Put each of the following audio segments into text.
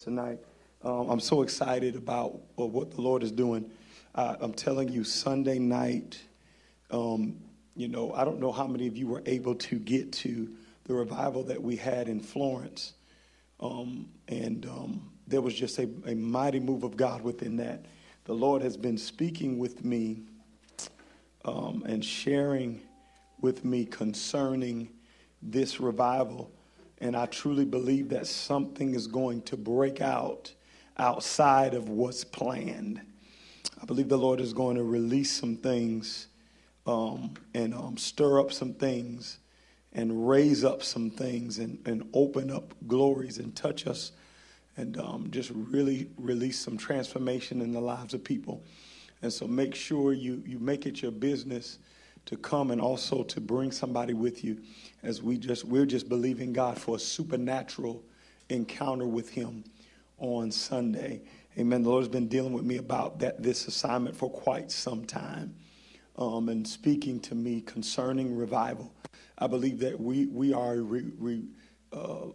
tonight. Um, I'm so excited about uh, what the Lord is doing. Uh, I'm telling you, Sunday night, um, you know, I don't know how many of you were able to get to the revival that we had in Florence. Um, and um, there was just a, a mighty move of God within that. The Lord has been speaking with me um, and sharing with me concerning this revival and I truly believe that something is going to break out outside of what's planned. I believe the Lord is going to release some things um, and um, stir up some things and raise up some things and, and open up glories and touch us and um, just really release some transformation in the lives of people. And so make sure you, you make it your business to come and also to bring somebody with you as we just we're just believing God for a supernatural encounter with him on Sunday. Amen. The Lord's been dealing with me about that this assignment for quite some time. Um, and speaking to me concerning revival. I believe that we we are re, re, uh,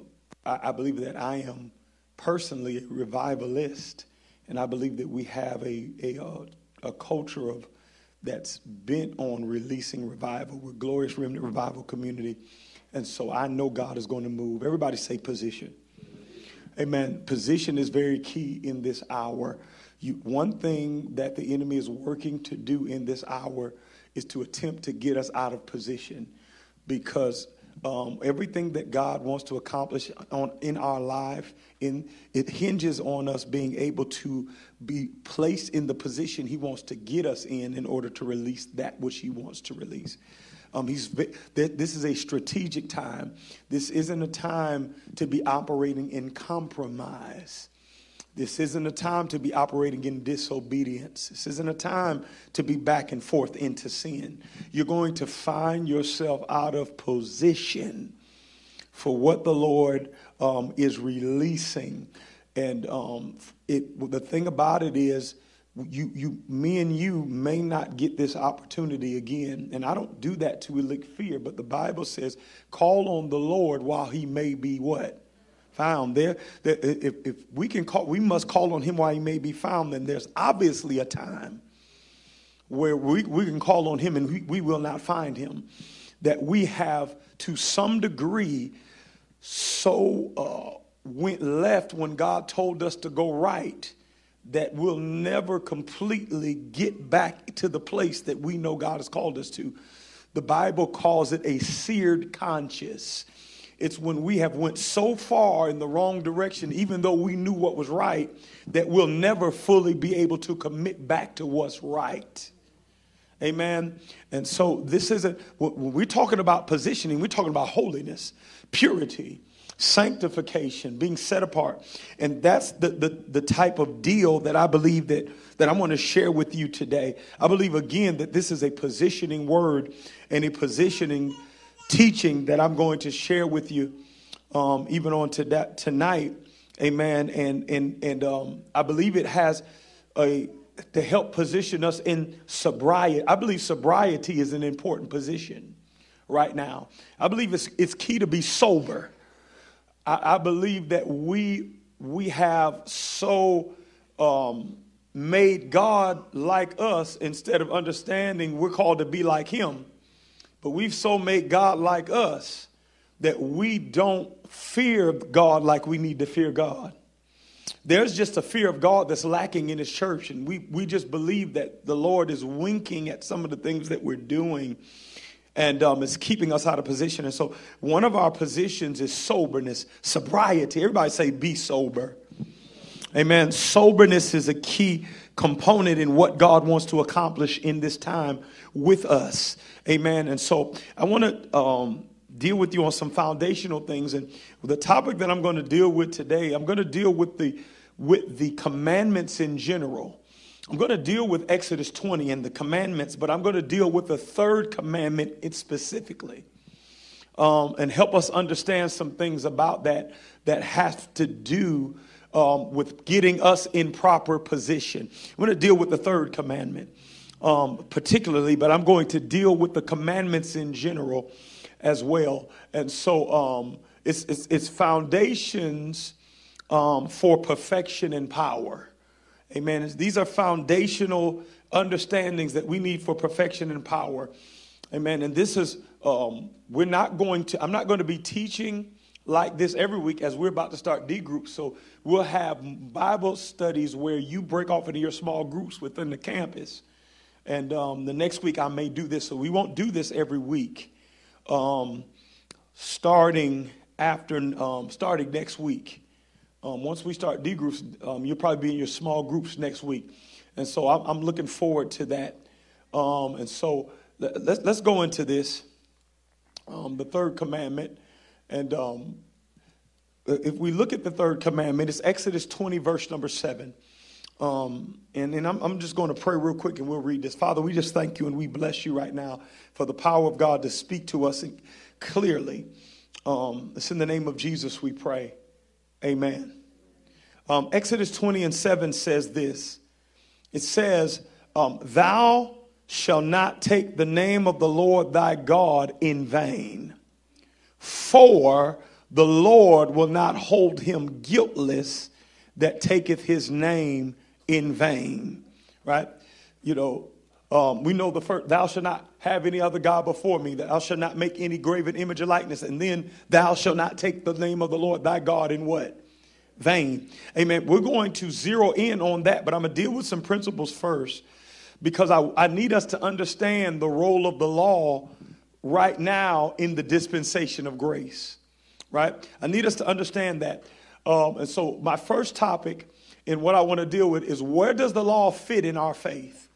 I, I believe that I am personally a revivalist, and I believe that we have a a, uh, a culture of that's bent on releasing revival. We're Glorious Remnant Revival Community. And so I know God is going to move. Everybody say position. Amen. Position is very key in this hour. You, one thing that the enemy is working to do in this hour is to attempt to get us out of position because um, everything that God wants to accomplish on, in our life, in, it hinges on us being able to be placed in the position He wants to get us in in order to release that which He wants to release. Um, he's, this is a strategic time. This isn't a time to be operating in compromise. This isn't a time to be operating in disobedience. This isn't a time to be back and forth into sin. You're going to find yourself out of position for what the Lord um, is releasing. And um, it, the thing about it is, you, you, me and you may not get this opportunity again. And I don't do that to elicit fear, but the Bible says, call on the Lord while he may be what? Found there. If, if we can call, we must call on him while he may be found, then there's obviously a time where we, we can call on him and we, we will not find him. That we have, to some degree, so uh, went left when God told us to go right that we'll never completely get back to the place that we know God has called us to. The Bible calls it a seared conscience. It's when we have went so far in the wrong direction, even though we knew what was right, that we'll never fully be able to commit back to what's right. Amen. And so this isn't when we're talking about positioning, we're talking about holiness, purity, sanctification, being set apart. And that's the, the, the type of deal that I believe that, that I want to share with you today. I believe again that this is a positioning word and a positioning teaching that I'm going to share with you, um, even on to that tonight. Amen. And and and um, I believe it has a to help position us in sobriety. I believe sobriety is an important position right now. I believe it's it's key to be sober. I, I believe that we we have so um, made God like us instead of understanding we're called to be like Him but we've so made God like us that we don't fear God like we need to fear God. There's just a fear of God that's lacking in His church, and we, we just believe that the Lord is winking at some of the things that we're doing and um, it's keeping us out of position. And so, one of our positions is soberness, sobriety. Everybody say, be sober. Amen. Soberness is a key component in what God wants to accomplish in this time with us. Amen. And so I want to um, deal with you on some foundational things. And the topic that I'm going to deal with today, I'm going to deal with the with the commandments in general. I'm going to deal with Exodus 20 and the commandments, but I'm going to deal with the third commandment specifically. Um, and help us understand some things about that that has to do um, with getting us in proper position. I'm going to deal with the third commandment um, particularly, but I'm going to deal with the commandments in general as well. And so um, it's, it's, it's foundations um, for perfection and power. Amen. These are foundational understandings that we need for perfection and power. Amen. And this is, um, we're not going to, I'm not going to be teaching like this every week as we're about to start D groups. So we'll have Bible studies where you break off into your small groups within the campus. And um, the next week I may do this. So we won't do this every week. Um, starting after, um, starting next week. Um, once we start D groups, um, you'll probably be in your small groups next week. And so I'm, I'm looking forward to that. Um, and so let's, let's go into this. The third commandment. And um, if we look at the third commandment, it's Exodus 20, verse number 7. Um, and and I'm, I'm just going to pray real quick and we'll read this. Father, we just thank you and we bless you right now for the power of God to speak to us clearly. Um, it's in the name of Jesus we pray. Amen. Um, Exodus 20 and 7 says this it says, um, Thou shalt not take the name of the Lord thy God in vain, for the Lord will not hold him guiltless that taketh his name in vain. Right? You know, um, we know the first, thou shalt not have any other God before me, that thou shalt not make any graven image or likeness, and then thou shalt not take the name of the Lord thy God in what? Vain. Amen. We're going to zero in on that, but I'm going to deal with some principles first because I, I need us to understand the role of the law right now in the dispensation of grace, right? I need us to understand that. Um, and so, my first topic and what I want to deal with is where does the law fit in our faith?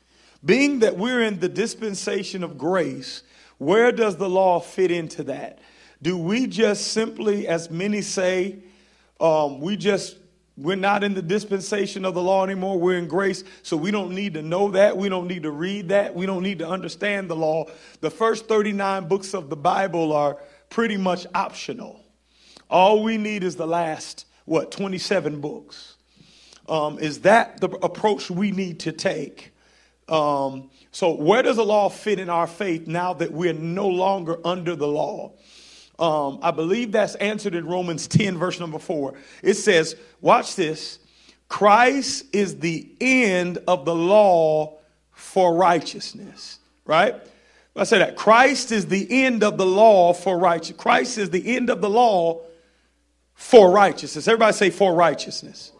Being that we're in the dispensation of grace, where does the law fit into that? Do we just simply, as many say, um, we just we're not in the dispensation of the law anymore. We're in grace. So we don't need to know that. We don't need to read that. We don't need to understand the law. The first 39 books of the Bible are pretty much optional. All we need is the last, what, 27 books. Um, is that the approach we need to take? Um, so, where does the law fit in our faith now that we're no longer under the law? Um, I believe that's answered in Romans 10, verse number 4. It says, Watch this. Christ is the end of the law for righteousness, right? I say that Christ is the end of the law for righteousness. Christ is the end of the law for righteousness. Everybody say for righteousness.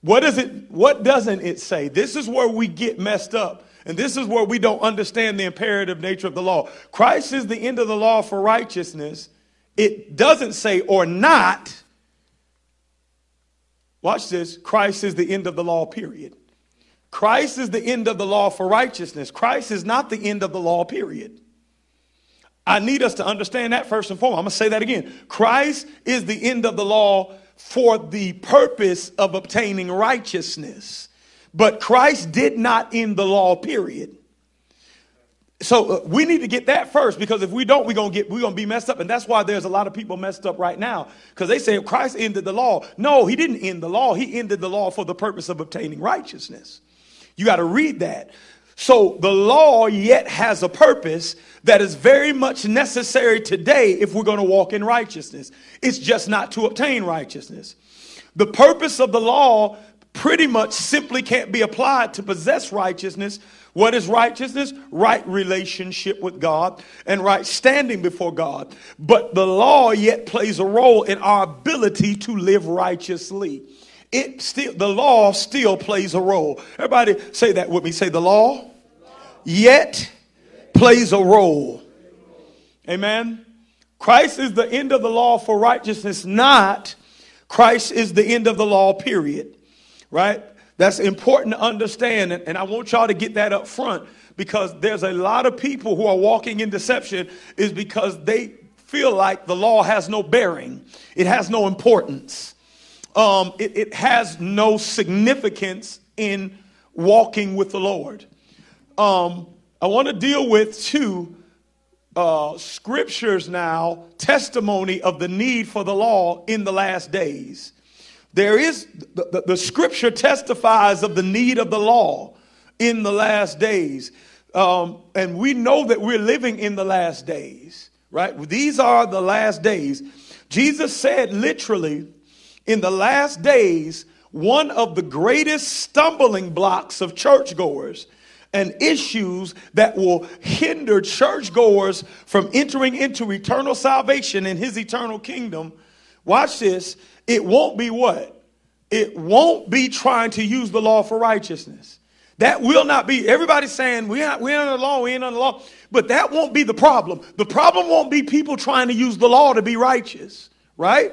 What does it what doesn't it say? This is where we get messed up. And this is where we don't understand the imperative nature of the law. Christ is the end of the law for righteousness. It doesn't say or not. Watch this. Christ is the end of the law, period. Christ is the end of the law for righteousness. Christ is not the end of the law, period. I need us to understand that first and foremost. I'm going to say that again. Christ is the end of the law for the purpose of obtaining righteousness. But Christ did not end the law, period. So uh, we need to get that first because if we don't, we're gonna get we're gonna be messed up, and that's why there's a lot of people messed up right now because they say Christ ended the law. No, he didn't end the law. He ended the law for the purpose of obtaining righteousness. You got to read that. So the law yet has a purpose that is very much necessary today if we're going to walk in righteousness. It's just not to obtain righteousness. The purpose of the law pretty much simply can't be applied to possess righteousness. What is righteousness? Right relationship with God and right standing before God. But the law yet plays a role in our ability to live righteously. It still the law still plays a role. Everybody say that with me. Say the law yet plays a role. Amen. Christ is the end of the law for righteousness, not Christ is the end of the law, period right? That's important to understand. And I want y'all to get that up front because there's a lot of people who are walking in deception is because they feel like the law has no bearing, it has no importance, um, it, it has no significance in walking with the Lord. Um, I want to deal with two uh, scriptures now, testimony of the need for the law in the last days. There is, the, the, the scripture testifies of the need of the law in the last days. Um, and we know that we're living in the last days, right? These are the last days. Jesus said literally in the last days, one of the greatest stumbling blocks of churchgoers and issues that will hinder churchgoers from entering into eternal salvation in his eternal kingdom. Watch this. It won't be what? It won't be trying to use the law for righteousness. That will not be. Everybody's saying we are, we're under the law, we ain't under the law. But that won't be the problem. The problem won't be people trying to use the law to be righteous, right?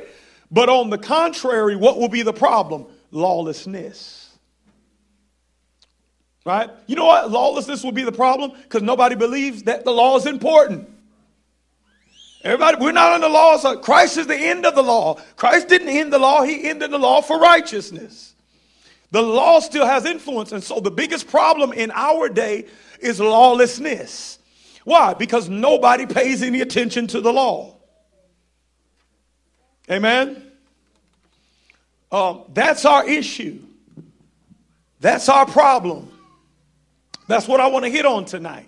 But on the contrary, what will be the problem? Lawlessness. Right? You know what? Lawlessness will be the problem because nobody believes that the law is important. Everybody, we're not the law. So Christ is the end of the law. Christ didn't end the law, He ended the law for righteousness. The law still has influence. And so the biggest problem in our day is lawlessness. Why? Because nobody pays any attention to the law. Amen? Um, that's our issue. That's our problem. That's what I want to hit on tonight.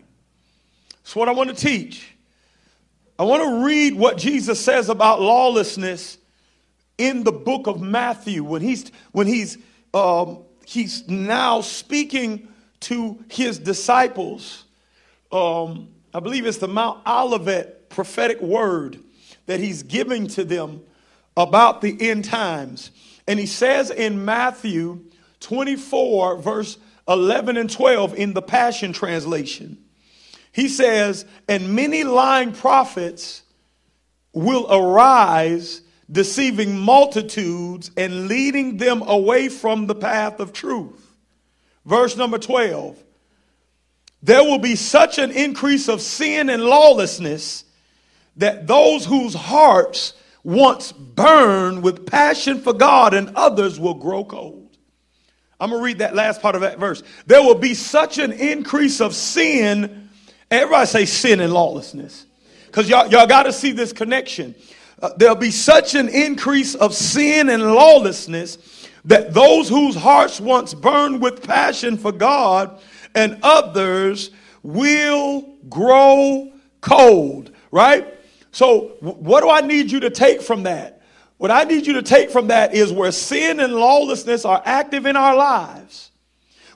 That's what I want to teach. I want to read what Jesus says about lawlessness in the book of Matthew when he's when he's um, he's now speaking to his disciples. Um, I believe it's the Mount Olivet prophetic word that he's giving to them about the end times. And he says in Matthew 24, verse 11 and 12 in the Passion Translation, he says, And many lying prophets will arise, deceiving multitudes and leading them away from the path of truth. Verse number 12 There will be such an increase of sin and lawlessness that those whose hearts once burned with passion for God and others will grow cold. I'm going to read that last part of that verse. There will be such an increase of sin. Everybody say sin and lawlessness. Because y'all, y'all got to see this connection. Uh, there'll be such an increase of sin and lawlessness that those whose hearts once burned with passion for God and others will grow cold, right? So, what do I need you to take from that? What I need you to take from that is where sin and lawlessness are active in our lives.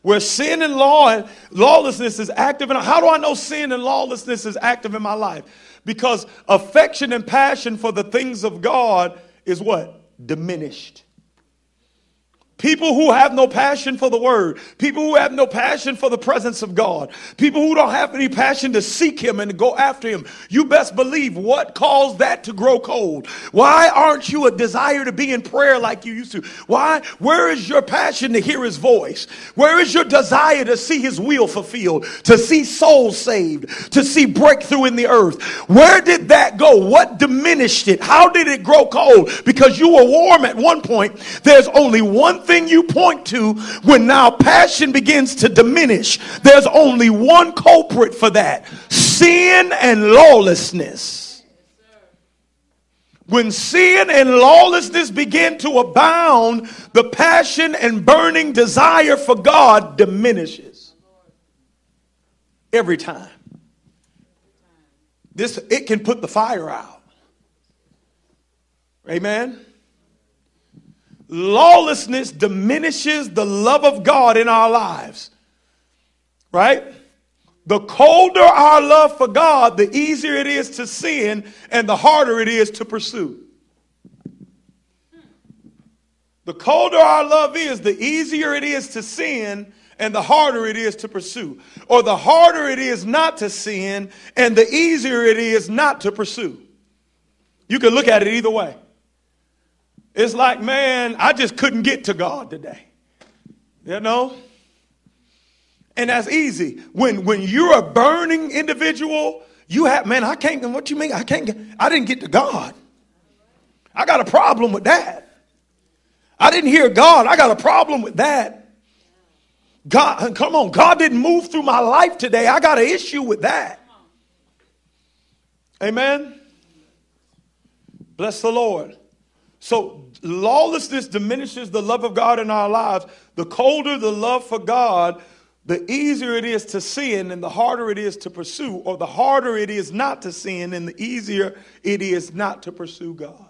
Where sin and law and lawlessness is active And how do I know sin and lawlessness is active in my life? Because affection and passion for the things of God is what? Diminished. People who have no passion for the word. People who have no passion for the presence of God. People who don't have any passion to seek him and to go after him. You best believe what caused that to grow cold. Why aren't you a desire to be in prayer like you used to? Why? Where is your passion to hear his voice? Where is your desire to see his will fulfilled? To see souls saved? To see breakthrough in the earth? Where did that go? What diminished it? How did it grow cold? Because you were warm at one point. There's only one you point to when now passion begins to diminish, there's only one culprit for that sin and lawlessness. When sin and lawlessness begin to abound, the passion and burning desire for God diminishes. Every time. This it can put the fire out. Amen lawlessness diminishes the love of God in our lives. Right? The colder our love for God, the easier it is to sin and the harder it is to pursue. The colder our love is, the easier it is to sin and the harder it is to pursue. Or the harder it is not to sin and the easier it is not to pursue. You can look at it either way. It's like, man, I just couldn't get to God today. You know? And that's easy. When when you're a burning individual, you have man, I can't what you mean? I can't get I didn't get to God. I got a problem with that. I didn't hear God. I got a problem with that. God, come on, God didn't move through my life today. I got an issue with that. Amen. Bless the Lord. So lawlessness diminishes the love of God in our lives. The colder the love for God, the easier it is to sin and the harder it is to pursue, or the harder it is not to sin and the easier it is not to pursue God.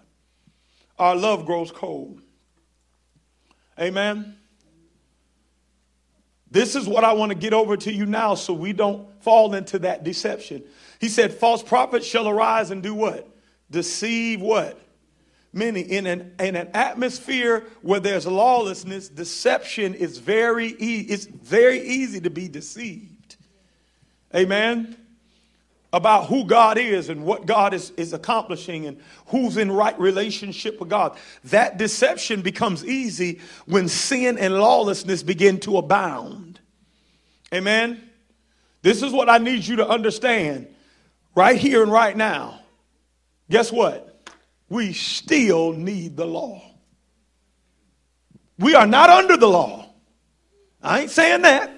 Our love grows cold. Amen. This is what I want to get over to you now so we don't fall into that deception. He said, False prophets shall arise and do what? Deceive what? Many. In an, in an atmosphere where there's lawlessness, deception is very, e- it's very easy to be deceived. Amen about who God is and what God is, is accomplishing and who's in right relationship with God. That deception becomes easy when sin and lawlessness begin to abound. Amen. This is what I need you to understand right here and right now. Guess what? We still need the law. We are not under the law. I ain't saying that.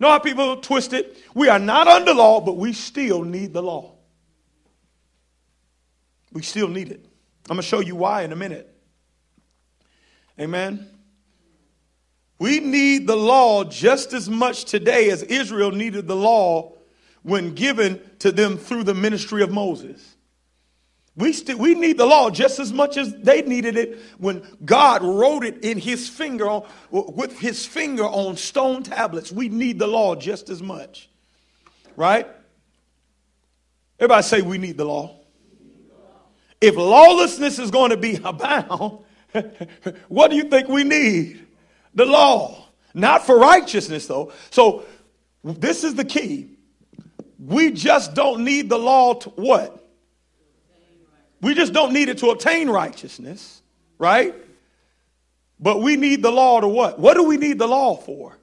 Know how people twist it? We are not under law, but we still need the law. We still need it. I'm going to show you why in a minute. Amen. We need the law just as much today as Israel needed the law when given to them through the ministry of Moses. We, st- we need the law just as much as they needed it when God wrote it in his finger on, with his finger on stone tablets. We need the law just as much. Right? Everybody say we need the law. If lawlessness is going to be abound, what do you think we need? The law. Not for righteousness, though. So, this is the key. We just don't need the law to what? We just don't need it to obtain righteousness, right? But we need the law to what? What do we need the law for?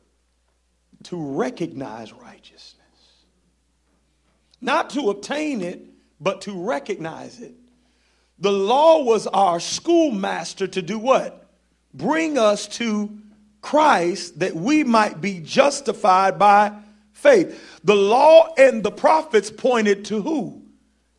To recognize righteousness. Not to obtain it, but to recognize it. The law was our schoolmaster to do what? Bring us to Christ that we might be justified by faith. The law and the prophets pointed to who?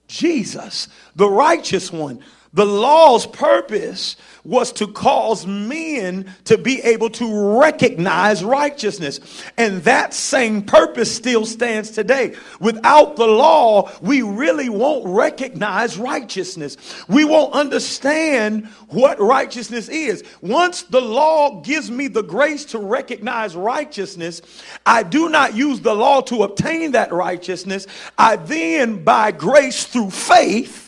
Jesus, the righteous one. The law's purpose was to cause men to be able to recognize righteousness. And that same purpose still stands today. Without the law, we really won't recognize righteousness. We won't understand what righteousness is. Once the law gives me the grace to recognize righteousness, I do not use the law to obtain that righteousness. I then, by grace through faith,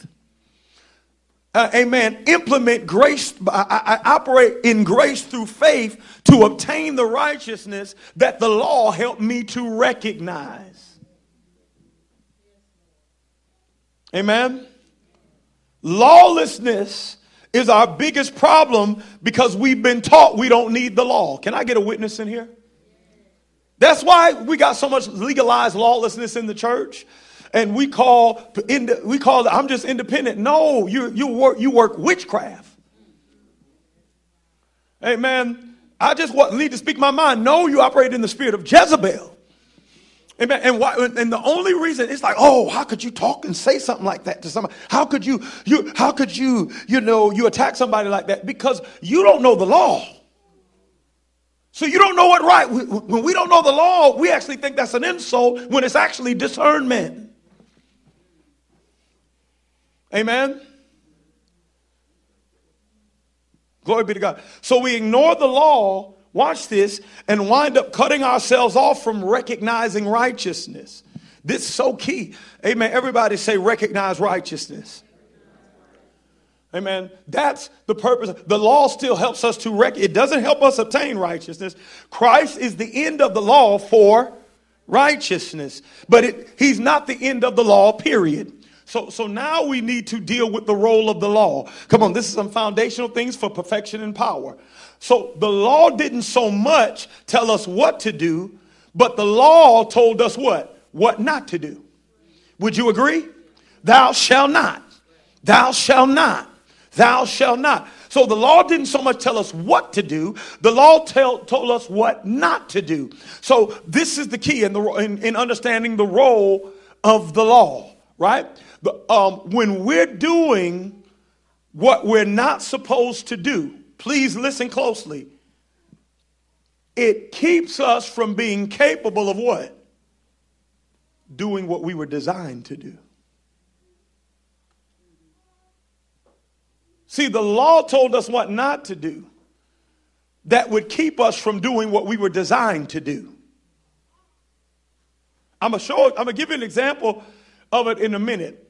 uh, amen, implement grace, I, I operate in grace through faith to obtain the righteousness that the law helped me to recognize. Amen. Lawlessness is our biggest problem because we've been taught we don't need the law. Can I get a witness in here? That's why we got so much legalized lawlessness in the church and we call we call I'm just independent. No, you you work you work witchcraft. Amen. I just want, need to speak my mind. No, you operate in the spirit of Jezebel. Amen. And why, and the only reason it's like, oh, how could you talk and say something like that to somebody? How could you, you, how could you, you know, you attack somebody like that? Because you don't know the law. So you don't know what right. When we don't know the law, we actually think that's an insult when it's actually discernment. Amen? Glory be to God. So we ignore the law, watch this, and wind up cutting ourselves off from recognizing righteousness. This is so key. Amen. Everybody say, recognize righteousness. Amen. That's the purpose. The law still helps us to rec. It doesn't help us obtain righteousness. Christ is the end of the law for righteousness, but it, he's not the end of the law, period. So, so now we need to deal with the role of the law. Come on, this is some foundational things for perfection and power. So the law didn't so much tell us what to do, but the law told us what? What not to do. Would you agree? Thou shalt not. Thou shalt not. Thou shalt not. So the law didn't so much tell us what to do, the law tell, told us what not to do. So this is the key in, the, in, in understanding the role of the law, right? Um, when we're doing what we're not supposed to do, please listen closely. It keeps us from being capable of what? Doing what we were designed to do. See, the law told us what not to do, that would keep us from doing what we were designed to do. I'm gonna show. I'm gonna give you an example of it in a minute.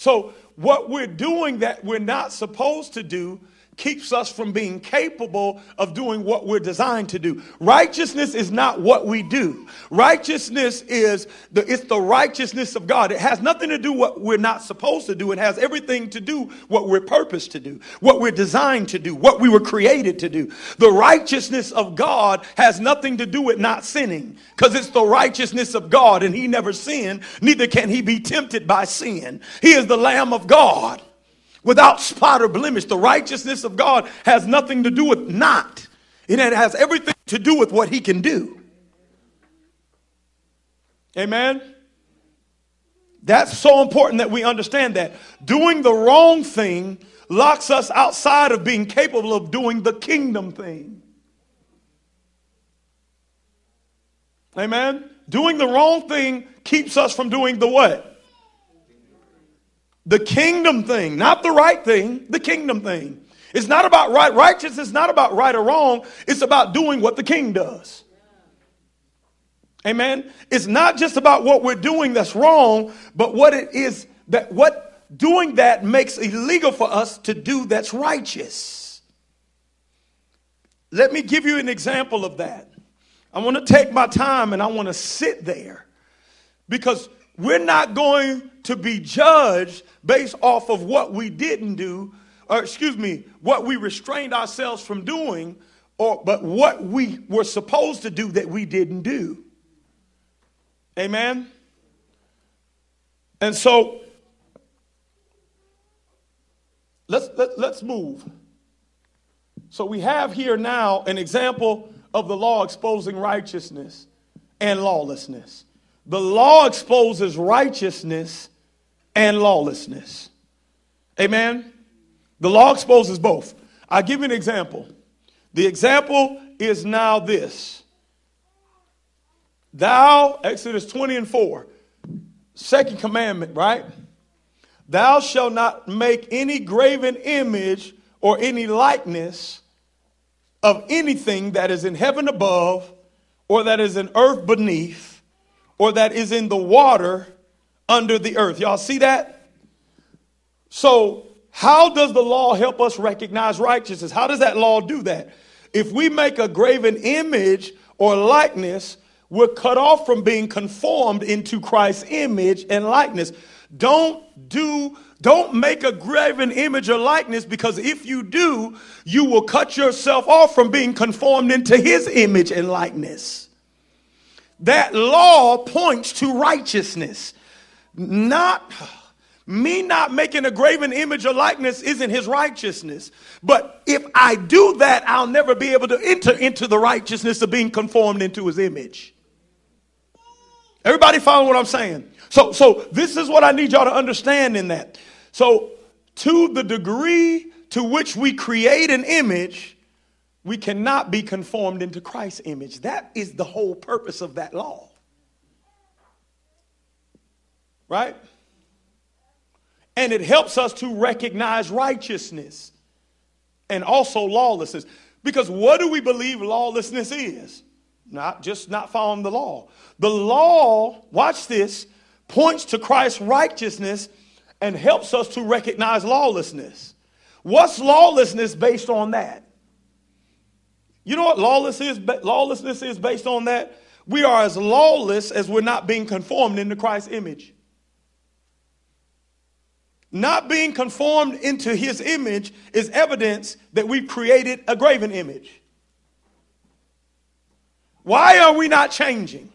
So, what we're doing that we're not supposed to do keeps us from being capable of doing what we're designed to do. Righteousness is not what we do. Righteousness is the it's the righteousness of God. It has nothing to do what we're not supposed to do. It has everything to do what we're purposed to do, what we're designed to do, what we were created to do. The righteousness of God has nothing to do with not sinning because it's the righteousness of God and he never sinned, neither can he be tempted by sin. He is the lamb of God without spot or blemish. The righteousness of God has nothing to do with not, it has everything to do with what He can do. Amen. That's so important that we understand that. Doing the wrong thing locks us outside of being capable of doing the kingdom thing. Amen. Doing the wrong thing keeps us from doing the what? The kingdom thing, not the right thing, the kingdom thing. It's not about right. Righteousness is not about right or wrong. It's about doing what the king does. Amen. It's not just about what we're doing that's wrong, but what it is that what doing that makes illegal for us to do that's righteous. Let me give you an example of that. I want to take my time and I want to sit there because we're not going to be judged based off of what we didn't do, or excuse me, what we restrained ourselves from doing, or but what we were supposed to do that we didn't do. Amen. And so let's let, let's move. So we have here now an example of the law exposing righteousness and lawlessness. The law exposes righteousness and lawlessness. Amen? The law exposes both. I'll give you an example. The example is now this Thou, Exodus 20 and 4, second commandment, right? Thou shalt not make any graven image or any likeness of anything that is in heaven above, or that is in earth beneath, or that is in the water under the earth. Y'all see that? So, how does the law help us recognize righteousness? How does that law do that? If we make a graven image or likeness, we're cut off from being conformed into Christ's image and likeness. Don't do don't make a graven image or likeness because if you do, you will cut yourself off from being conformed into his image and likeness. That law points to righteousness. Not me not making a graven image or likeness isn't his righteousness. But if I do that, I'll never be able to enter into the righteousness of being conformed into his image. Everybody follow what I'm saying? So, so this is what I need y'all to understand in that. So, to the degree to which we create an image, we cannot be conformed into Christ's image. That is the whole purpose of that law. Right? And it helps us to recognize righteousness and also lawlessness. Because what do we believe lawlessness is? Not just not following the law. The law, watch this, points to Christ's righteousness and helps us to recognize lawlessness. What's lawlessness based on that? You know what lawless is, lawlessness is based on that? We are as lawless as we're not being conformed into Christ's image. Not being conformed into his image is evidence that we've created a graven image. Why are we not changing?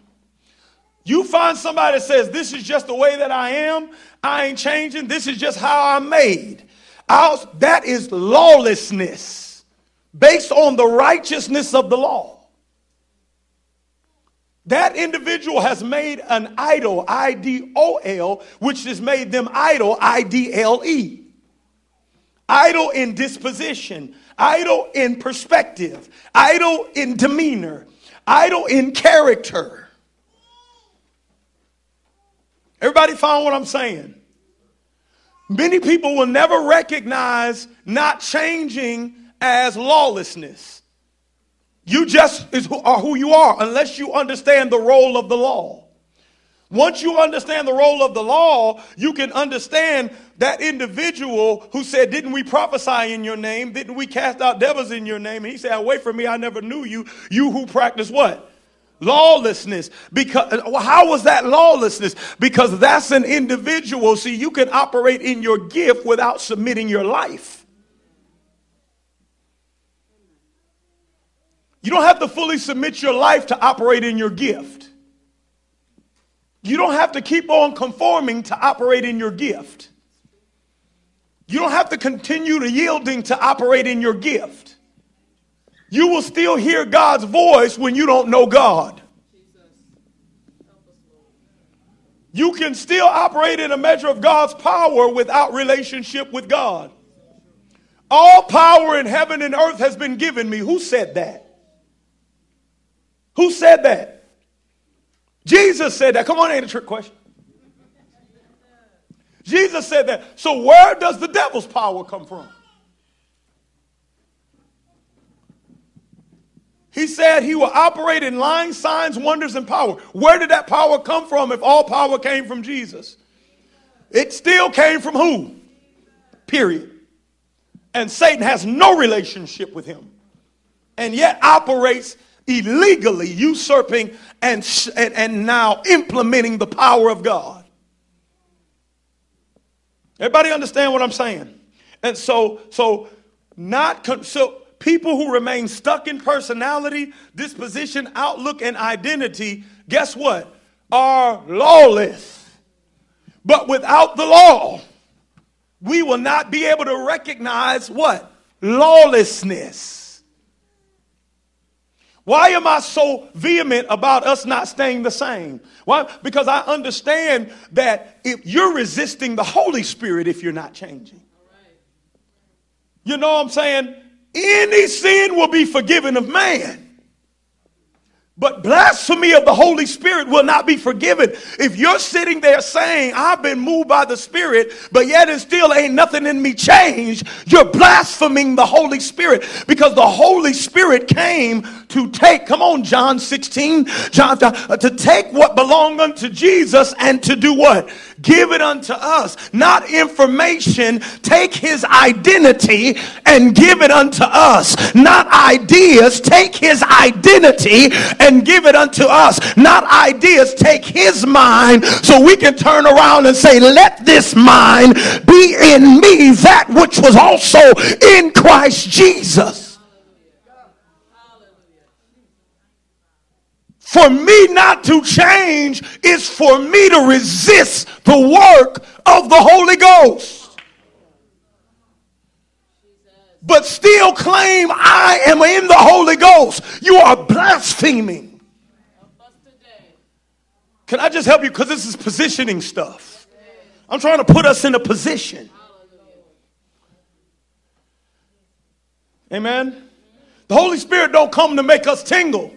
You find somebody that says, This is just the way that I am, I ain't changing, this is just how I'm made. I'll, that is lawlessness based on the righteousness of the law. That individual has made an idol, I D O L, which has made them idol, I D L E. Idle in disposition, idle in perspective, idle in demeanor, idle in character. Everybody follow what I'm saying? Many people will never recognize not changing as lawlessness. You just is who, are who you are unless you understand the role of the law. Once you understand the role of the law, you can understand that individual who said, Didn't we prophesy in your name? Didn't we cast out devils in your name? And he said, Away from me, I never knew you. You who practice what? Lawlessness. Because uh, how was that lawlessness? Because that's an individual. See, you can operate in your gift without submitting your life. You don't have to fully submit your life to operate in your gift. You don't have to keep on conforming to operate in your gift. You don't have to continue to yielding to operate in your gift. You will still hear God's voice when you don't know God. You can still operate in a measure of God's power without relationship with God. All power in heaven and earth has been given me. Who said that? Who said that? Jesus said that. Come on, ain't a trick question. Jesus said that. So, where does the devil's power come from? He said he will operate in lying signs, wonders, and power. Where did that power come from if all power came from Jesus? It still came from who? Period. And Satan has no relationship with him and yet operates illegally usurping and, and, and now implementing the power of God. Everybody understand what I'm saying? And so, so not so people who remain stuck in personality, disposition, outlook, and identity, guess what? Are lawless. But without the law, we will not be able to recognize what? Lawlessness. Why am I so vehement about us not staying the same? Why? Because I understand that if you're resisting the Holy Spirit if you're not changing. You know what I'm saying? Any sin will be forgiven of man. But blasphemy of the Holy Spirit will not be forgiven. If you're sitting there saying, I've been moved by the Spirit, but yet and still ain't nothing in me changed, you're blaspheming the Holy Spirit because the Holy Spirit came to take, come on, John 16, John, uh, to take what belonged unto Jesus and to do what? Give it unto us. Not information. Take his identity and give it unto us. Not ideas. Take his identity and give it unto us. Not ideas. Take his mind so we can turn around and say, Let this mind be in me, that which was also in Christ Jesus. For me not to change is for me to resist the work of the Holy Ghost. But still claim I am in the Holy Ghost. You are blaspheming. Can I just help you? Because this is positioning stuff. I'm trying to put us in a position. Amen. The Holy Spirit don't come to make us tingle.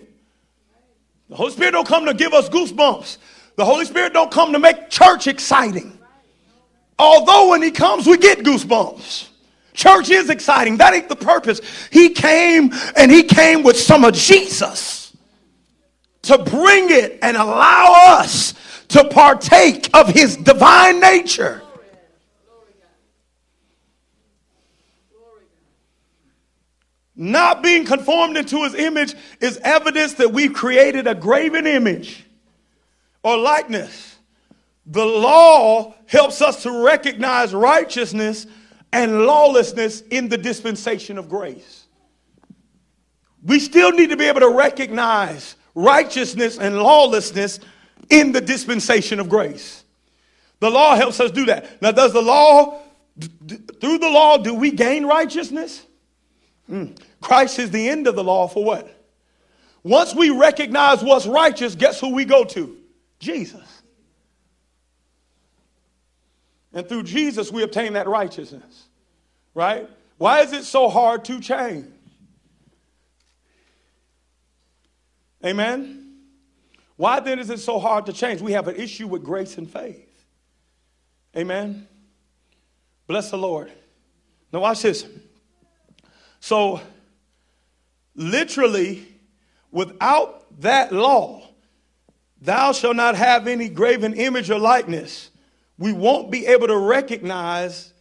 The Holy Spirit don't come to give us goosebumps. The Holy Spirit don't come to make church exciting. Although when he comes, we get goosebumps. Church is exciting. That ain't the purpose. He came and he came with some of Jesus to bring it and allow us to partake of his divine nature. Not being conformed into his image is evidence that we've created a graven image or likeness. The law helps us to recognize righteousness and lawlessness in the dispensation of grace. We still need to be able to recognize righteousness and lawlessness in the dispensation of grace. The law helps us do that. Now, does the law, through the law, do we gain righteousness? Mm. Christ is the end of the law for what? Once we recognize what's righteous, guess who we go to? Jesus. And through Jesus, we obtain that righteousness. Right? Why is it so hard to change? Amen? Why then is it so hard to change? We have an issue with grace and faith. Amen? Bless the Lord. Now, watch this. So, literally, without that law, thou shalt not have any graven image or likeness, we won't be able to recognize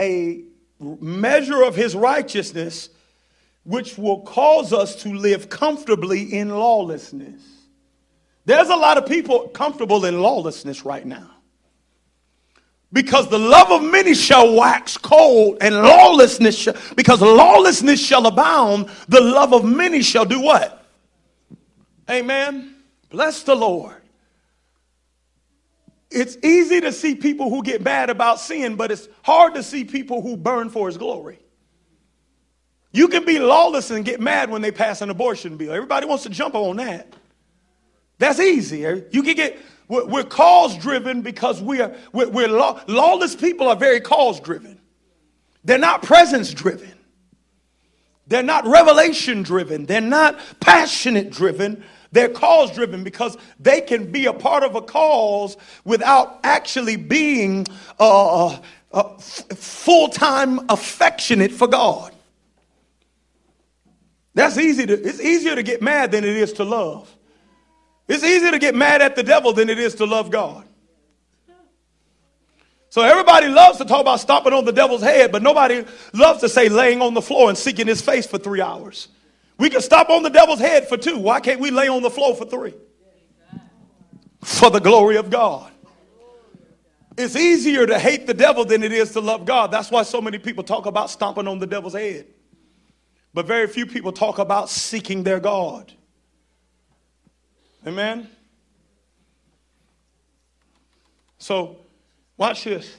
a measure of his righteousness which will cause us to live comfortably in lawlessness. There's a lot of people comfortable in lawlessness right now. Because the love of many shall wax cold, and lawlessness shall, because lawlessness shall abound, the love of many shall do what? Amen. Bless the Lord. It's easy to see people who get mad about sin, but it's hard to see people who burn for his glory. You can be lawless and get mad when they pass an abortion bill. Everybody wants to jump on that. That's easier. You can get, we're, we're cause driven because we are, we're, we're law, lawless people are very cause driven. They're not presence driven. They're not revelation driven. They're not passionate driven. They're cause driven because they can be a part of a cause without actually being uh, uh, uh full time affectionate for God. That's easy to, it's easier to get mad than it is to love. It's easier to get mad at the devil than it is to love God. So everybody loves to talk about stomping on the devil's head, but nobody loves to say laying on the floor and seeking his face for three hours. We can stop on the devil's head for two. Why can't we lay on the floor for three? For the glory of God. It's easier to hate the devil than it is to love God. That's why so many people talk about stomping on the devil's head. But very few people talk about seeking their God. Amen? So, watch this.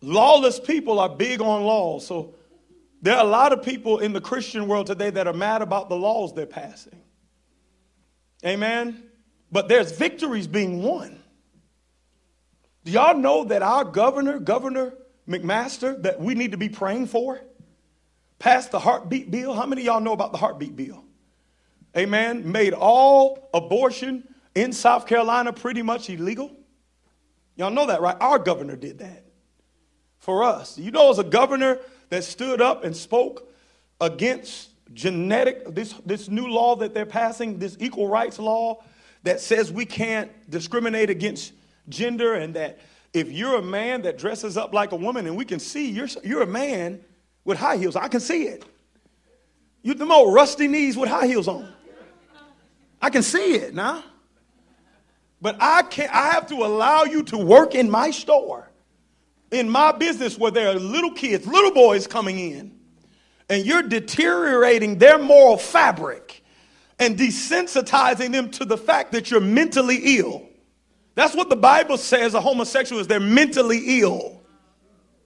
Lawless people are big on laws. So, there are a lot of people in the Christian world today that are mad about the laws they're passing. Amen? But there's victories being won. Do y'all know that our governor, Governor McMaster, that we need to be praying for, passed the heartbeat bill? How many of y'all know about the heartbeat bill? Amen, made all abortion in South Carolina pretty much illegal? Y'all know that, right? Our governor did that for us. You know, as a governor that stood up and spoke against genetic, this, this new law that they're passing, this equal rights law that says we can't discriminate against gender and that if you're a man that dresses up like a woman and we can see you're, you're a man with high heels, I can see it. You the more rusty knees with high heels on. I can see it now. But I can't I have to allow you to work in my store, in my business where there are little kids, little boys coming in, and you're deteriorating their moral fabric and desensitizing them to the fact that you're mentally ill. That's what the Bible says a homosexual is they're mentally ill.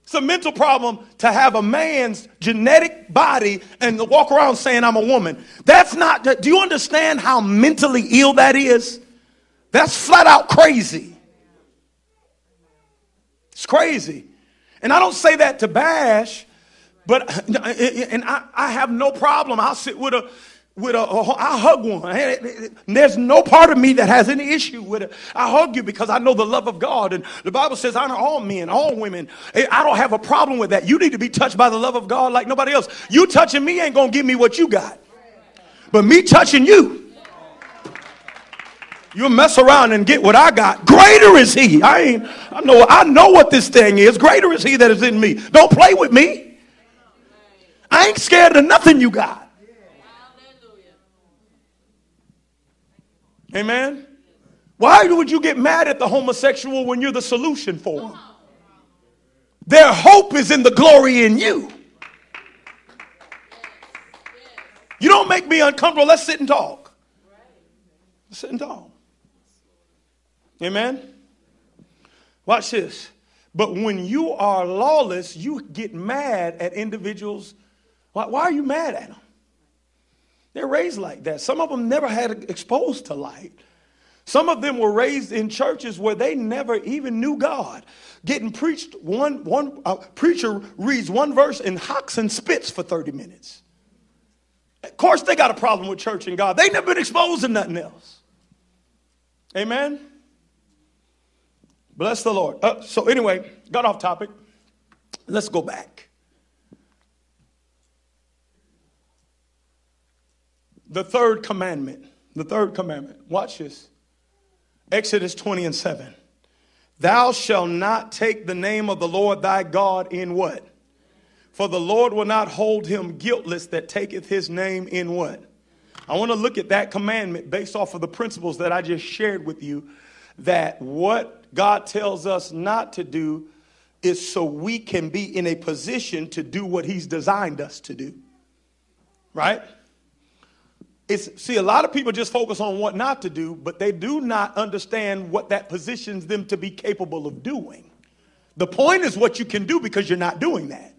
It's a mental problem to have a man's genetic body and walk around saying, I'm a woman. That's not, do you understand how mentally ill that is? That's flat out crazy. It's crazy. And I don't say that to bash, but, and I, I have no problem. I'll sit with a, with a, I hug one. There's no part of me that has any issue with it. I hug you because I know the love of God. And the Bible says, honor all men, all women. I don't have a problem with that. You need to be touched by the love of God like nobody else. You touching me ain't going to give me what you got. But me touching you, you'll mess around and get what I got. Greater is he. I ain't, I know, I know what this thing is. Greater is he that is in me. Don't play with me. I ain't scared of nothing you got. Amen? Why would you get mad at the homosexual when you're the solution for them? Their hope is in the glory in you. You don't make me uncomfortable. Let's sit and talk. Let's sit and talk. Amen? Watch this. But when you are lawless, you get mad at individuals. Why, why are you mad at them? They're raised like that. Some of them never had exposed to light. Some of them were raised in churches where they never even knew God. Getting preached, one, one uh, preacher reads one verse and hocks and spits for 30 minutes. Of course, they got a problem with church and God. They never been exposed to nothing else. Amen. Bless the Lord. Uh, so, anyway, got off topic. Let's go back. The third commandment. The third commandment. Watch this. Exodus 20 and 7. Thou shalt not take the name of the Lord thy God in what? For the Lord will not hold him guiltless that taketh his name in what? I want to look at that commandment based off of the principles that I just shared with you. That what God tells us not to do is so we can be in a position to do what he's designed us to do. Right? It's, see, a lot of people just focus on what not to do, but they do not understand what that positions them to be capable of doing. The point is what you can do because you're not doing that.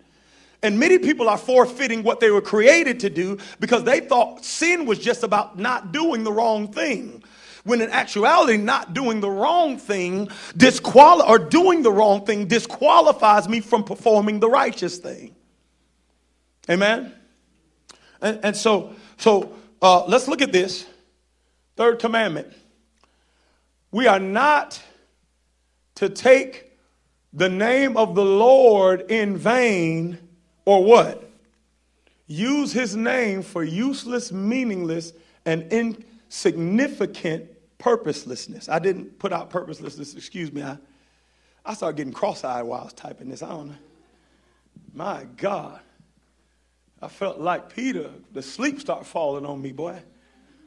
And many people are forfeiting what they were created to do because they thought sin was just about not doing the wrong thing. When in actuality, not doing the wrong thing disqual- or doing the wrong thing disqualifies me from performing the righteous thing. Amen? And, and so, so uh, let's look at this. Third commandment. We are not to take the name of the Lord in vain or what? Use his name for useless, meaningless, and insignificant purposelessness. I didn't put out purposelessness, excuse me. I, I started getting cross eyed while I was typing this. I don't know. My God. I felt like Peter, the sleep started falling on me, boy.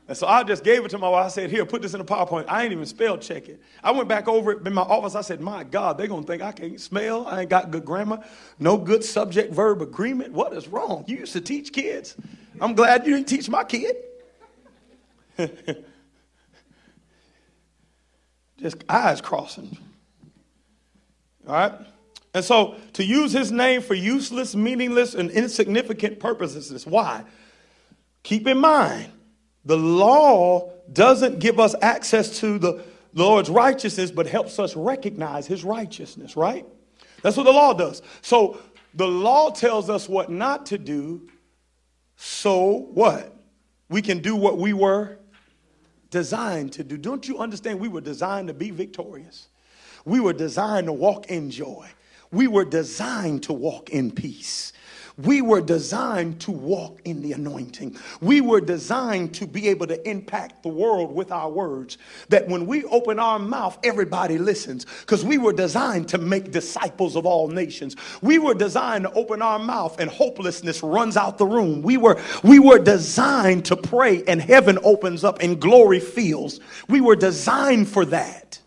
And so I just gave it to my wife. I said, Here, put this in a PowerPoint. I ain't even spell check it. I went back over it in my office. I said, My God, they're going to think I can't spell. I ain't got good grammar, no good subject verb agreement. What is wrong? You used to teach kids. I'm glad you didn't teach my kid. just eyes crossing. All right? And so to use his name for useless, meaningless, and insignificant purposes. is Why? Keep in mind, the law doesn't give us access to the Lord's righteousness, but helps us recognize his righteousness, right? That's what the law does. So the law tells us what not to do. So what? We can do what we were designed to do. Don't you understand? We were designed to be victorious. We were designed to walk in joy. We were designed to walk in peace. We were designed to walk in the anointing. We were designed to be able to impact the world with our words. That when we open our mouth, everybody listens because we were designed to make disciples of all nations. We were designed to open our mouth and hopelessness runs out the room. We were, we were designed to pray and heaven opens up and glory fills. We were designed for that.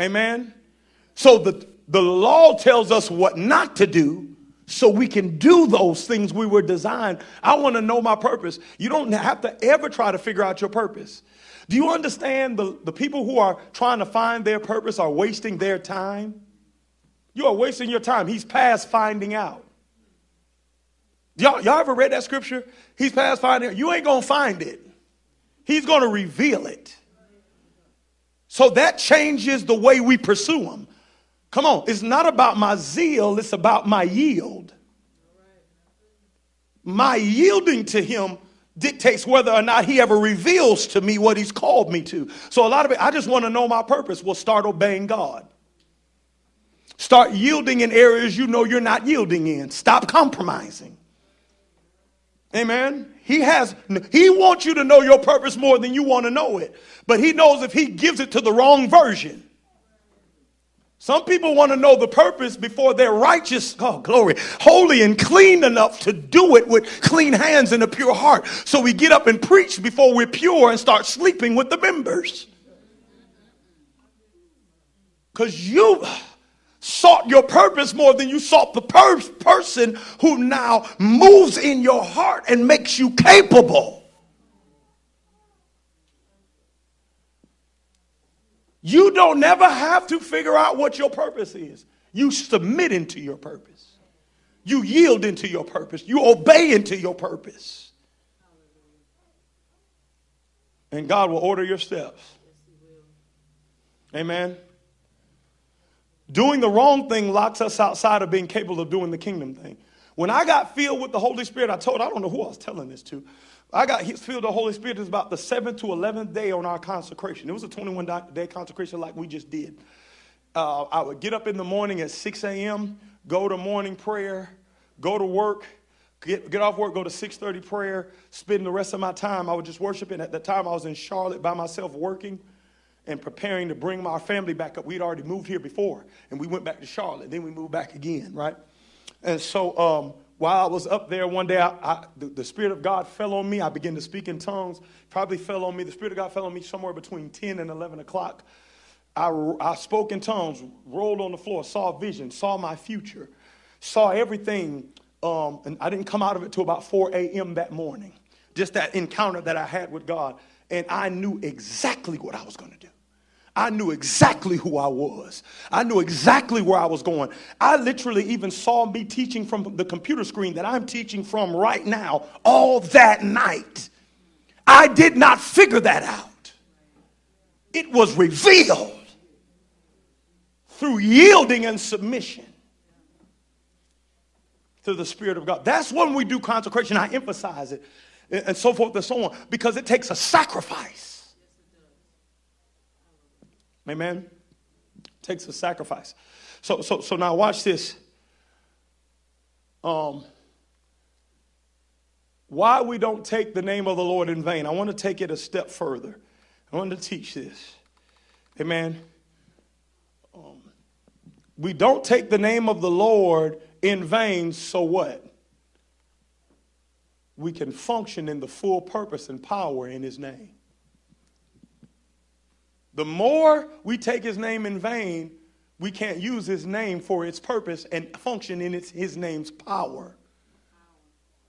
Amen. So the, the law tells us what not to do so we can do those things we were designed. I want to know my purpose. You don't have to ever try to figure out your purpose. Do you understand the, the people who are trying to find their purpose are wasting their time? You are wasting your time. He's past finding out. Y'all, y'all ever read that scripture? He's past finding out. You ain't going to find it, He's going to reveal it. So that changes the way we pursue Him. Come on, it's not about my zeal, it's about my yield. My yielding to him dictates whether or not he ever reveals to me what he's called me to. So a lot of it, I just want to know my purpose. Well, start obeying God. Start yielding in areas you know you're not yielding in. Stop compromising. Amen. He has he wants you to know your purpose more than you want to know it. But he knows if he gives it to the wrong version, some people want to know the purpose before they're righteous, oh, glory, holy and clean enough to do it with clean hands and a pure heart. So we get up and preach before we're pure and start sleeping with the members. Because you sought your purpose more than you sought the per- person who now moves in your heart and makes you capable. You don't never have to figure out what your purpose is. You submit into your purpose. You yield into your purpose. You obey into your purpose. And God will order your steps. Amen. Doing the wrong thing locks us outside of being capable of doing the kingdom thing. When I got filled with the Holy Spirit, I told, I don't know who I was telling this to. I got filled the Holy Spirit. It was about the seventh to eleventh day on our consecration. It was a 21 day consecration like we just did. Uh, I would get up in the morning at 6 a.m., go to morning prayer, go to work, get, get off work, go to 6.30 prayer, spend the rest of my time. I would just worship. And at the time, I was in Charlotte by myself working and preparing to bring my family back up. We'd already moved here before, and we went back to Charlotte. Then we moved back again, right? And so um, while I was up there one day, I, I, the, the, Spirit of God fell on me. I began to speak in tongues. Probably fell on me. The Spirit of God fell on me somewhere between 10 and 11 o'clock. I, I spoke in tongues, rolled on the floor, saw vision, saw my future, saw everything. Um, and I didn't come out of it till about 4 a.m. that morning. Just that encounter that I had with God. And I knew exactly what I was going to do. I knew exactly who I was. I knew exactly where I was going. I literally even saw me teaching from the computer screen that I'm teaching from right now all that night. I did not figure that out. It was revealed through yielding and submission to the Spirit of God. That's when we do consecration. I emphasize it and so forth and so on because it takes a sacrifice. Amen. Takes a sacrifice. So so so now watch this. Um why we don't take the name of the Lord in vain. I want to take it a step further. I want to teach this. Amen. Um, we don't take the name of the Lord in vain, so what? We can function in the full purpose and power in his name. The more we take his name in vain, we can't use his name for its purpose and function in its, his name's power.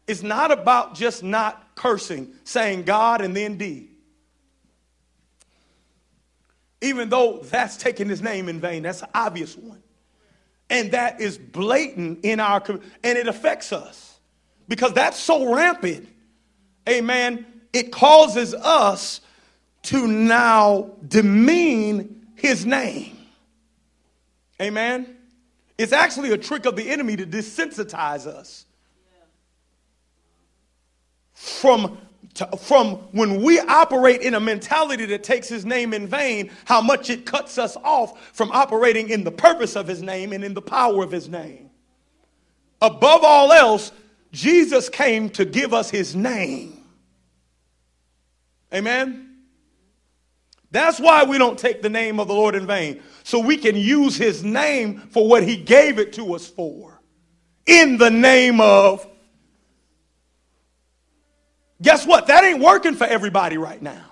It's not about just not cursing, saying God and then D. Even though that's taking his name in vain, that's an obvious one. And that is blatant in our, and it affects us because that's so rampant. Amen. It causes us to now demean his name. Amen. It's actually a trick of the enemy to desensitize us from to, from when we operate in a mentality that takes his name in vain, how much it cuts us off from operating in the purpose of his name and in the power of his name. Above all else, Jesus came to give us his name. Amen. That's why we don't take the name of the Lord in vain. So we can use his name for what he gave it to us for. In the name of. Guess what? That ain't working for everybody right now.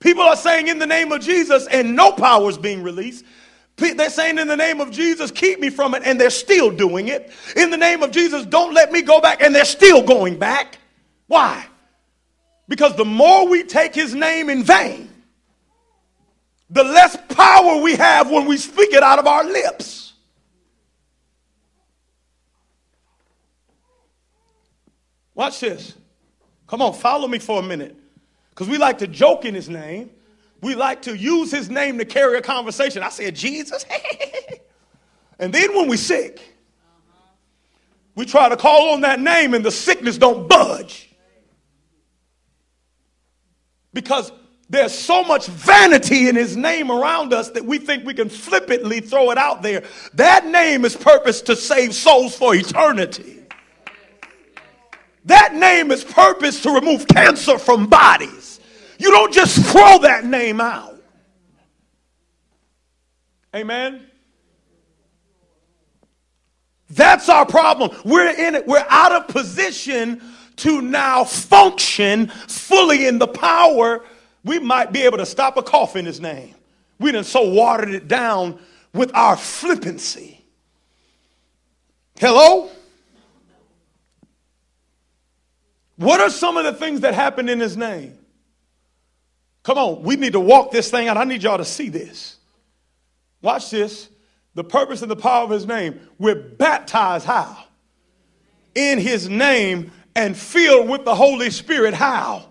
People are saying in the name of Jesus and no power is being released. They're saying in the name of Jesus, keep me from it, and they're still doing it. In the name of Jesus, don't let me go back, and they're still going back. Why? Because the more we take his name in vain, the less power we have when we speak it out of our lips. Watch this. Come on, follow me for a minute. Because we like to joke in his name. We like to use his name to carry a conversation. I said, Jesus. and then when we're sick, we try to call on that name and the sickness don't budge. Because there's so much vanity in his name around us that we think we can flippantly throw it out there. That name is purpose to save souls for eternity. That name is purpose to remove cancer from bodies. You don't just throw that name out. Amen. That's our problem. We're in it. We're out of position to now function fully in the power we might be able to stop a cough in his name. We done so watered it down with our flippancy. Hello? What are some of the things that happened in his name? Come on, we need to walk this thing out. I need y'all to see this. Watch this. The purpose and the power of his name. We're baptized how? In his name and filled with the Holy Spirit how?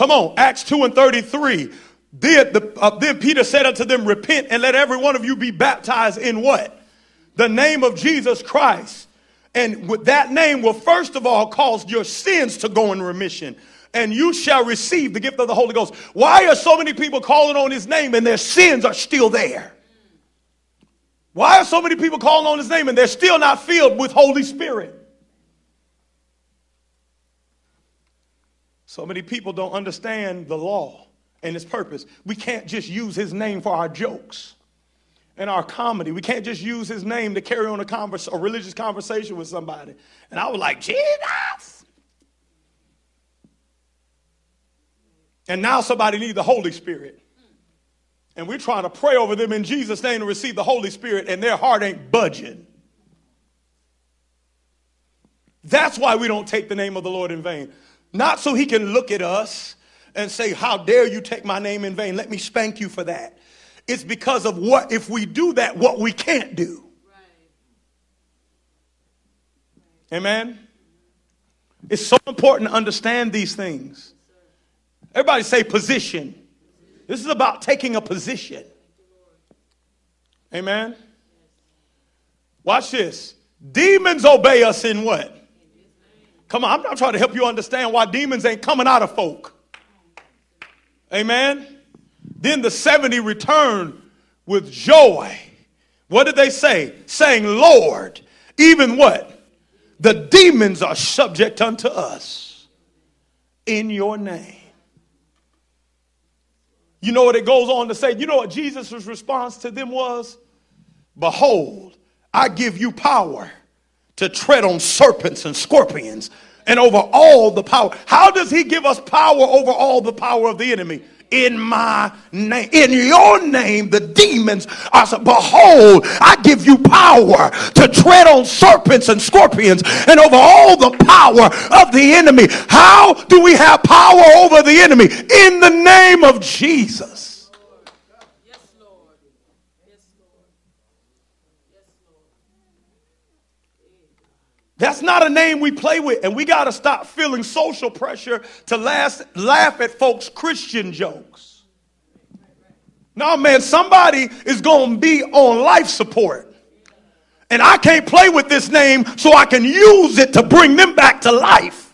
Come on, Acts 2 and 33. Then, the, uh, then Peter said unto them, Repent and let every one of you be baptized in what? The name of Jesus Christ. And with that name will first of all cause your sins to go in remission. And you shall receive the gift of the Holy Ghost. Why are so many people calling on his name and their sins are still there? Why are so many people calling on his name and they're still not filled with Holy Spirit? So many people don't understand the law and its purpose. We can't just use his name for our jokes and our comedy. We can't just use his name to carry on a, converse, a religious conversation with somebody. And I was like, Jesus. And now somebody needs the Holy Spirit. And we're trying to pray over them in Jesus' name to receive the Holy Spirit, and their heart ain't budging. That's why we don't take the name of the Lord in vain. Not so he can look at us and say, How dare you take my name in vain? Let me spank you for that. It's because of what, if we do that, what we can't do. Right. Amen? It's so important to understand these things. Everybody say position. This is about taking a position. Amen? Watch this. Demons obey us in what? Come on, I'm, I'm trying to help you understand why demons ain't coming out of folk. Amen. Then the 70 returned with joy. What did they say? Saying, Lord, even what? The demons are subject unto us in your name. You know what it goes on to say? You know what Jesus' response to them was? Behold, I give you power to tread on serpents and scorpions and over all the power. How does he give us power over all the power of the enemy? in my name. In your name, the demons are Behold, I give you power to tread on serpents and scorpions and over all the power of the enemy. How do we have power over the enemy? In the name of Jesus. That's not a name we play with. And we got to stop feeling social pressure to last, laugh at folks' Christian jokes. No, man, somebody is going to be on life support. And I can't play with this name so I can use it to bring them back to life.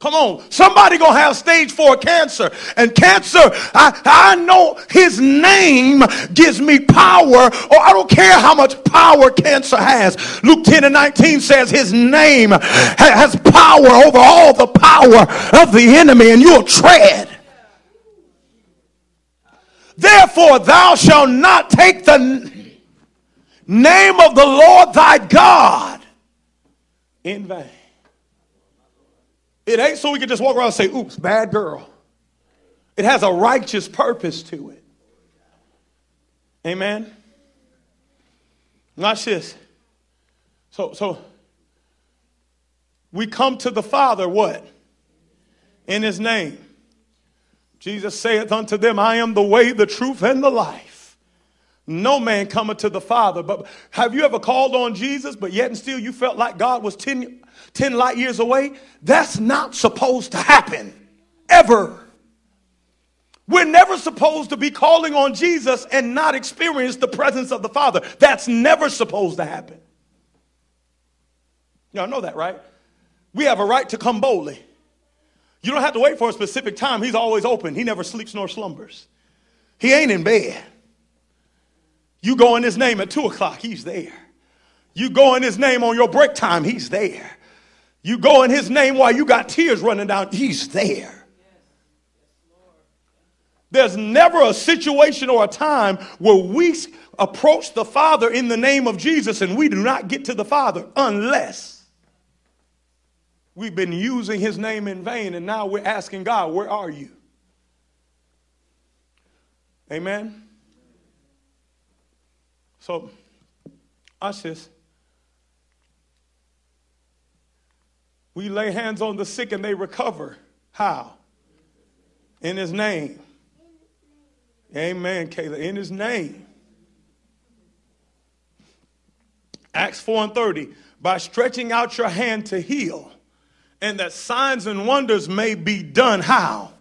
Come on, somebody gonna have stage four cancer. And cancer, I, I know his name gives me power, or I don't care how much power cancer has. Luke 10 and 19 says his name has power over all the power of the enemy, and you'll tread. Therefore, thou shalt not take the name of the Lord thy God in vain. It ain't so we can just walk around and say, oops, bad girl. It has a righteous purpose to it. Amen. Watch this. So, so we come to the Father, what? In his name. Jesus saith unto them, I am the way, the truth, and the life. No man cometh to the Father. But have you ever called on Jesus, but yet and still you felt like God was 10, 10 light years away. That's not supposed to happen ever. We're never supposed to be calling on Jesus and not experience the presence of the Father. That's never supposed to happen. Y'all know that, right? We have a right to come boldly. You don't have to wait for a specific time. He's always open. He never sleeps nor slumbers. He ain't in bed. You go in his name at two o'clock, he's there. You go in his name on your break time, he's there. You go in his name while you got tears running down, he's there. There's never a situation or a time where we approach the Father in the name of Jesus and we do not get to the Father unless we've been using his name in vain and now we're asking God, Where are you? Amen. So, this. We lay hands on the sick and they recover. How? In his name. Amen, Kayla. In his name. Acts 4 and 30. By stretching out your hand to heal, and that signs and wonders may be done. How?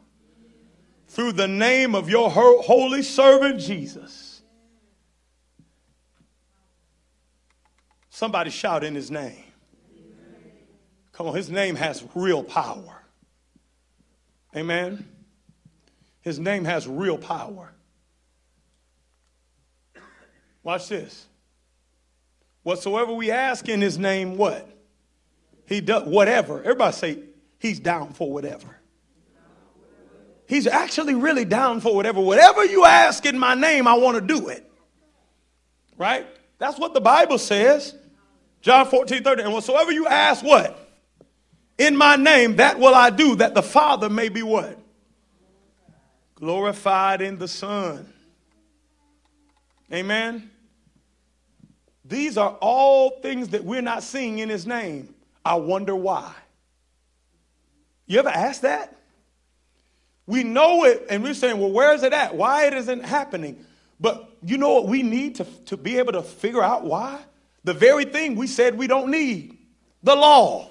Through the name of your holy servant Jesus. Somebody shout in his name. Come on, his name has real power. Amen. His name has real power. Watch this. Whatsoever we ask in his name, what? He does whatever. Everybody say, He's down for whatever. He's actually really down for whatever. Whatever you ask in my name, I want to do it. Right? That's what the Bible says. John 14, 30. And whatsoever you ask, what? In my name, that will I do, that the Father may be what? Glorified in the Son. Amen. These are all things that we're not seeing in his name. I wonder why. You ever ask that? We know it and we're saying, well, where is it at? Why it isn't happening? But you know what we need to, to be able to figure out why? The very thing we said we don't need the law.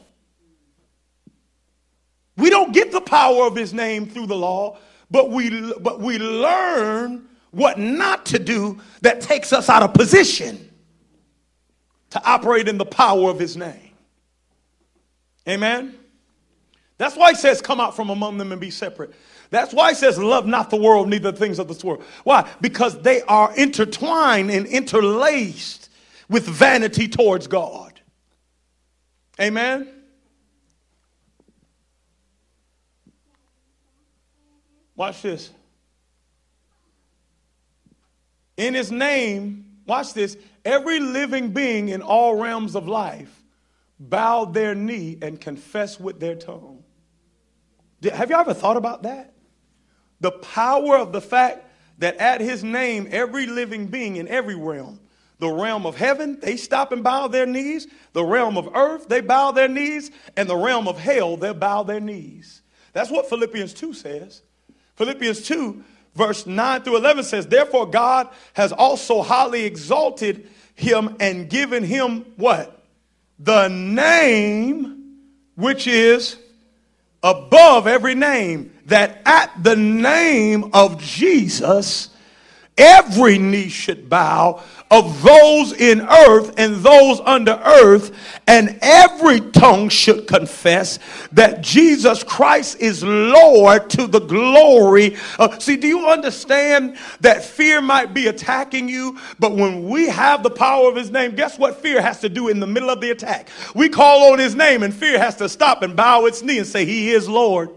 We don't get the power of his name through the law, but we, but we learn what not to do that takes us out of position to operate in the power of his name. Amen. That's why he says, Come out from among them and be separate. That's why he says, Love not the world, neither the things of this world. Why? Because they are intertwined and interlaced with vanity towards God. Amen. Watch this. In his name, watch this, every living being in all realms of life bowed their knee and confessed with their tongue. Have you ever thought about that? The power of the fact that at his name, every living being in every realm, the realm of heaven, they stop and bow their knees. The realm of earth, they bow their knees. And the realm of hell, they bow their knees. That's what Philippians 2 says. Philippians 2 verse 9 through 11 says, Therefore, God has also highly exalted him and given him what? The name which is above every name, that at the name of Jesus, every knee should bow of those in earth and those under earth, and every tongue should confess that Jesus Christ is Lord to the glory. Of, see, do you understand that fear might be attacking you, but when we have the power of His name, guess what fear has to do in the middle of the attack? We call on His name, and fear has to stop and bow its knee and say, He is Lord.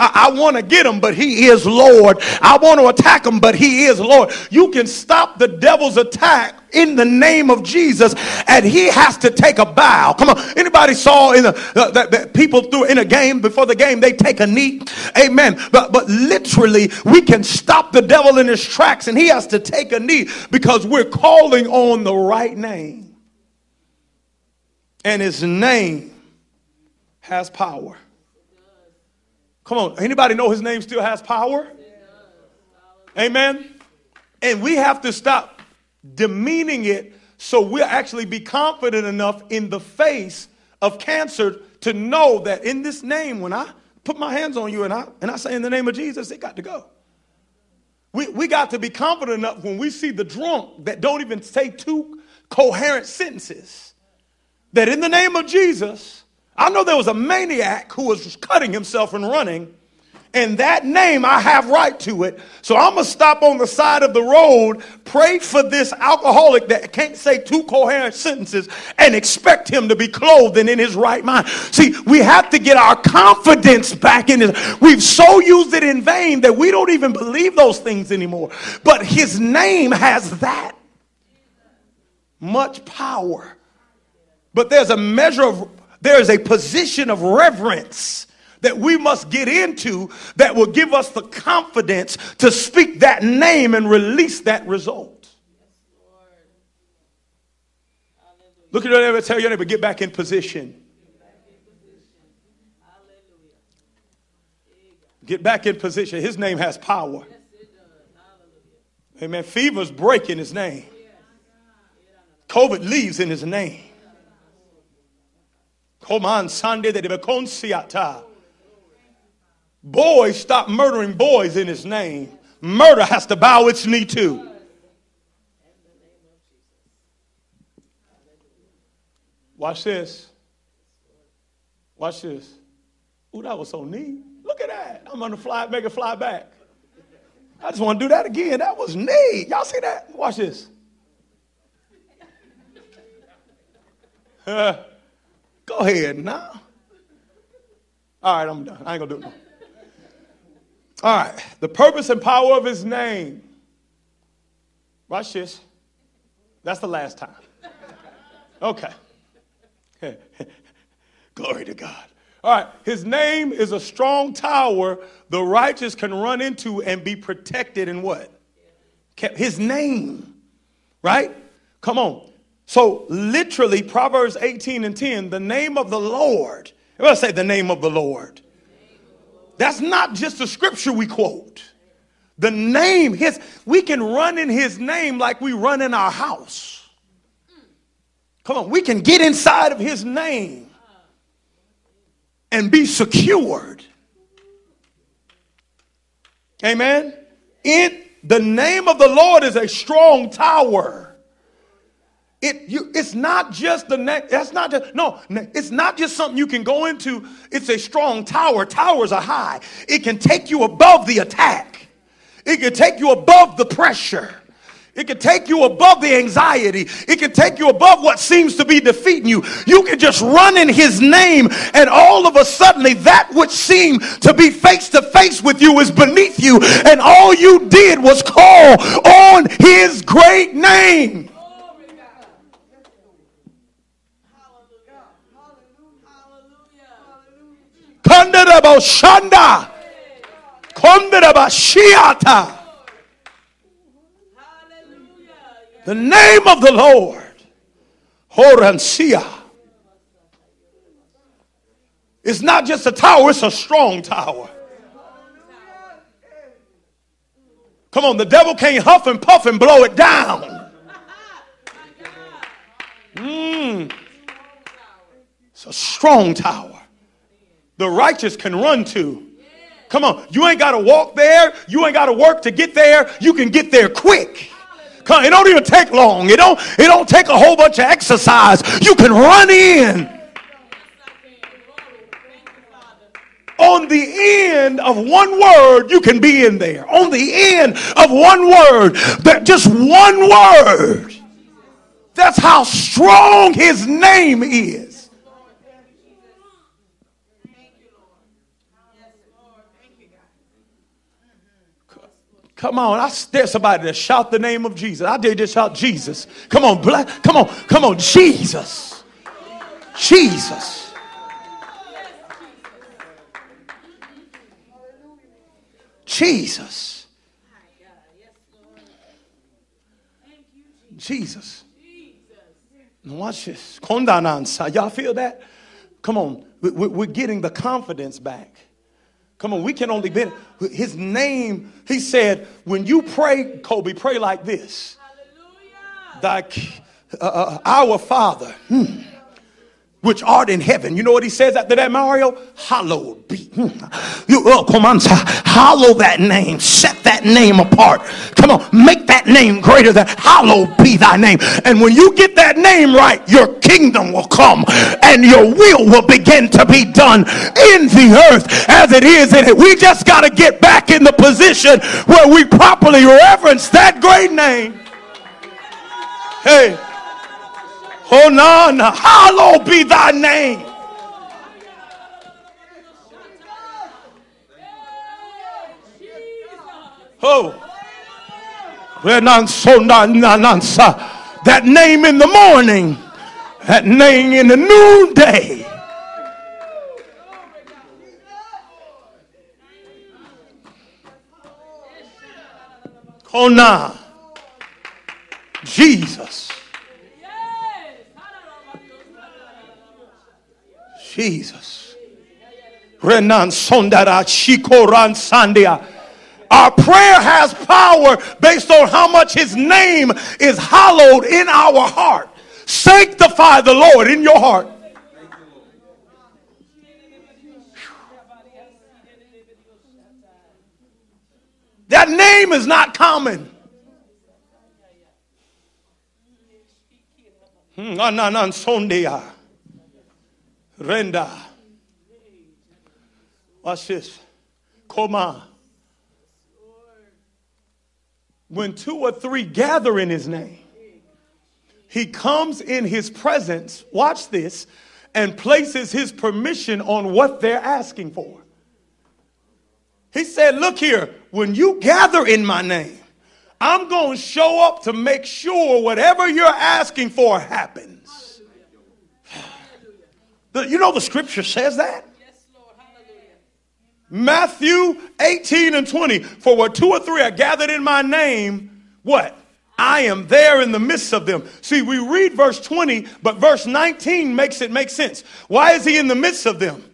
I, I want to get him, but he is Lord. I want to attack him, but he is Lord. You can stop the devil's attack in the name of Jesus, and he has to take a bow. Come on, anybody saw in the, that, that people through in a game before the game they take a knee, amen. But but literally, we can stop the devil in his tracks, and he has to take a knee because we're calling on the right name, and his name has power. Come on, anybody know his name still has power? Amen. And we have to stop demeaning it so we'll actually be confident enough in the face of cancer to know that in this name, when I put my hands on you and I, and I say in the name of Jesus, it got to go. We, we got to be confident enough when we see the drunk that don't even say two coherent sentences that in the name of Jesus, I know there was a maniac who was cutting himself and running. And that name, I have right to it. So I'm going to stop on the side of the road, pray for this alcoholic that can't say two coherent sentences, and expect him to be clothed and in his right mind. See, we have to get our confidence back in it. We've so used it in vain that we don't even believe those things anymore. But his name has that much power. But there's a measure of there is a position of reverence that we must get into that will give us the confidence to speak that name and release that result. Look at your neighbor, tell your neighbor, get back in position. Get back in position. His name has power. Amen. Fever's break in his name. COVID leaves in his name. Koman Sunday de Beconsiata. Boys stop murdering boys in his name. Murder has to bow its knee to. Watch this. Watch this. Ooh, that was so neat. Look at that. I'm gonna fly, make it fly back. I just want to do that again. That was neat. Y'all see that? Watch this. Go ahead now. All right, I'm done. I ain't gonna do it no. All right. The purpose and power of his name. Watch this. That's the last time. Okay. Glory to God. All right. His name is a strong tower the righteous can run into and be protected in what? His name. Right? Come on. So, literally, Proverbs 18 and 10, the name of the Lord. Everybody say the name of the Lord. That's not just a scripture we quote. The name, his, we can run in his name like we run in our house. Come on, we can get inside of his name and be secured. Amen. It the name of the Lord is a strong tower. It, you, it's not just the neck. That's not just, no, it's not just something you can go into. It's a strong tower. Towers are high. It can take you above the attack. It can take you above the pressure. It can take you above the anxiety. It can take you above what seems to be defeating you. You can just run in his name, and all of a sudden, that which seemed to be face to face with you is beneath you, and all you did was call on his great name. Kandaraba Shanda. Kondaraba Shiata. The name of the Lord. Horansia. It's not just a tower, it's a strong tower. Come on, the devil can't huff and puff and blow it down. Mm. It's a strong tower the righteous can run to. Come on, you ain't got to walk there. You ain't got to work to get there. You can get there quick. Come it don't even take long. It don't. It don't take a whole bunch of exercise. You can run in. On the end of one word, you can be in there. On the end of one word, that just one word. That's how strong his name is. Come on, I dare somebody to shout the name of Jesus. I dare just shout Jesus. Come on, bless, come on, come on, Jesus. Jesus. Jesus. Jesus. Watch this. Y'all feel that? Come on. We're getting the confidence back. Come on, we can only be his name. He said, when you pray, Kobe, pray like this. Thy uh, uh, our Father. Hmm which art in heaven. You know what he says after that, Mario? Hallowed be. You, oh, come on, hallow that name. Set that name apart. Come on, make that name greater than hallowed be thy name. And when you get that name right, your kingdom will come and your will will begin to be done in the earth as it is in it. We just got to get back in the position where we properly reverence that great name. Hey. None, hallowed be thy name. Oh, that name in the morning, that name in the noonday. Now, Jesus. Jesus. Renan sondara shikoran sandia. Our prayer has power based on how much his name is hallowed in our heart. Sanctify the Lord in your heart. That name is not common. Hmm, Renda. Watch this. Koma. When two or three gather in his name, he comes in his presence. Watch this. and places his permission on what they're asking for. He said, Look here, when you gather in my name, I'm going to show up to make sure whatever you're asking for happens. The, you know, the scripture says that. Matthew 18 and 20. For where two or three are gathered in my name, what? I am there in the midst of them. See, we read verse 20, but verse 19 makes it make sense. Why is he in the midst of them?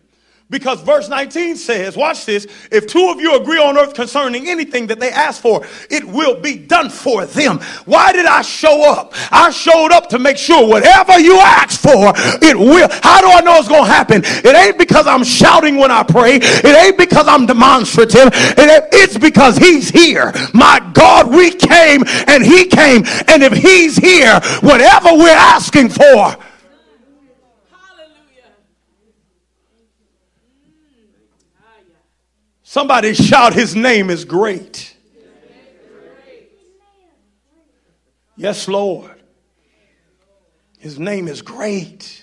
Because verse 19 says, watch this, if two of you agree on earth concerning anything that they ask for, it will be done for them. Why did I show up? I showed up to make sure whatever you ask for, it will. How do I know it's going to happen? It ain't because I'm shouting when I pray. It ain't because I'm demonstrative. it's because he's here. My God, we came and he came. And if he's here, whatever we're asking for, Somebody shout, His name is great. Yes, Lord. His name is great.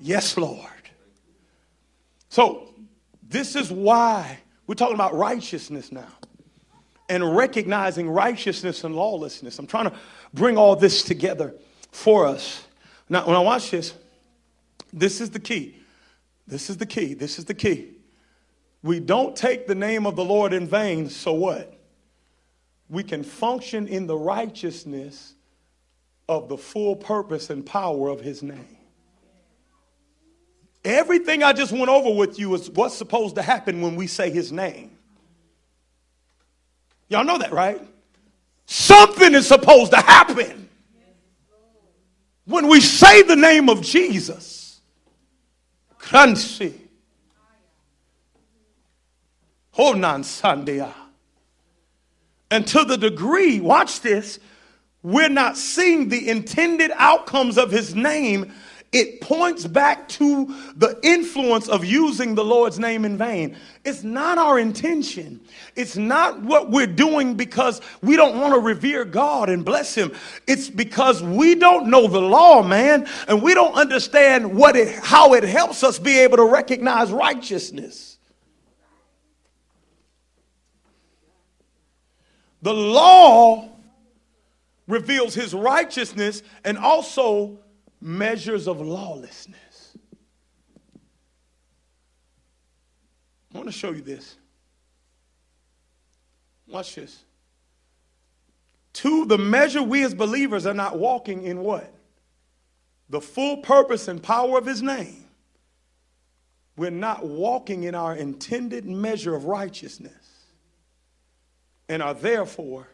Yes, Lord. So, this is why we're talking about righteousness now and recognizing righteousness and lawlessness. I'm trying to bring all this together for us. Now, when I watch this, this is the key. This is the key. This is the key. We don't take the name of the Lord in vain, so what? We can function in the righteousness of the full purpose and power of his name. Everything I just went over with you is what's supposed to happen when we say his name. Y'all know that, right? Something is supposed to happen when we say the name of Jesus. Crunchy. Honan Sandia. And to the degree, watch this, we're not seeing the intended outcomes of his name, it points back to the influence of using the Lord's name in vain. It's not our intention. It's not what we're doing because we don't want to revere God and bless him. It's because we don't know the law, man, and we don't understand what it how it helps us be able to recognize righteousness. The law reveals his righteousness and also measures of lawlessness. I want to show you this. Watch this. To the measure we as believers are not walking in what? The full purpose and power of his name. We're not walking in our intended measure of righteousness and are therefore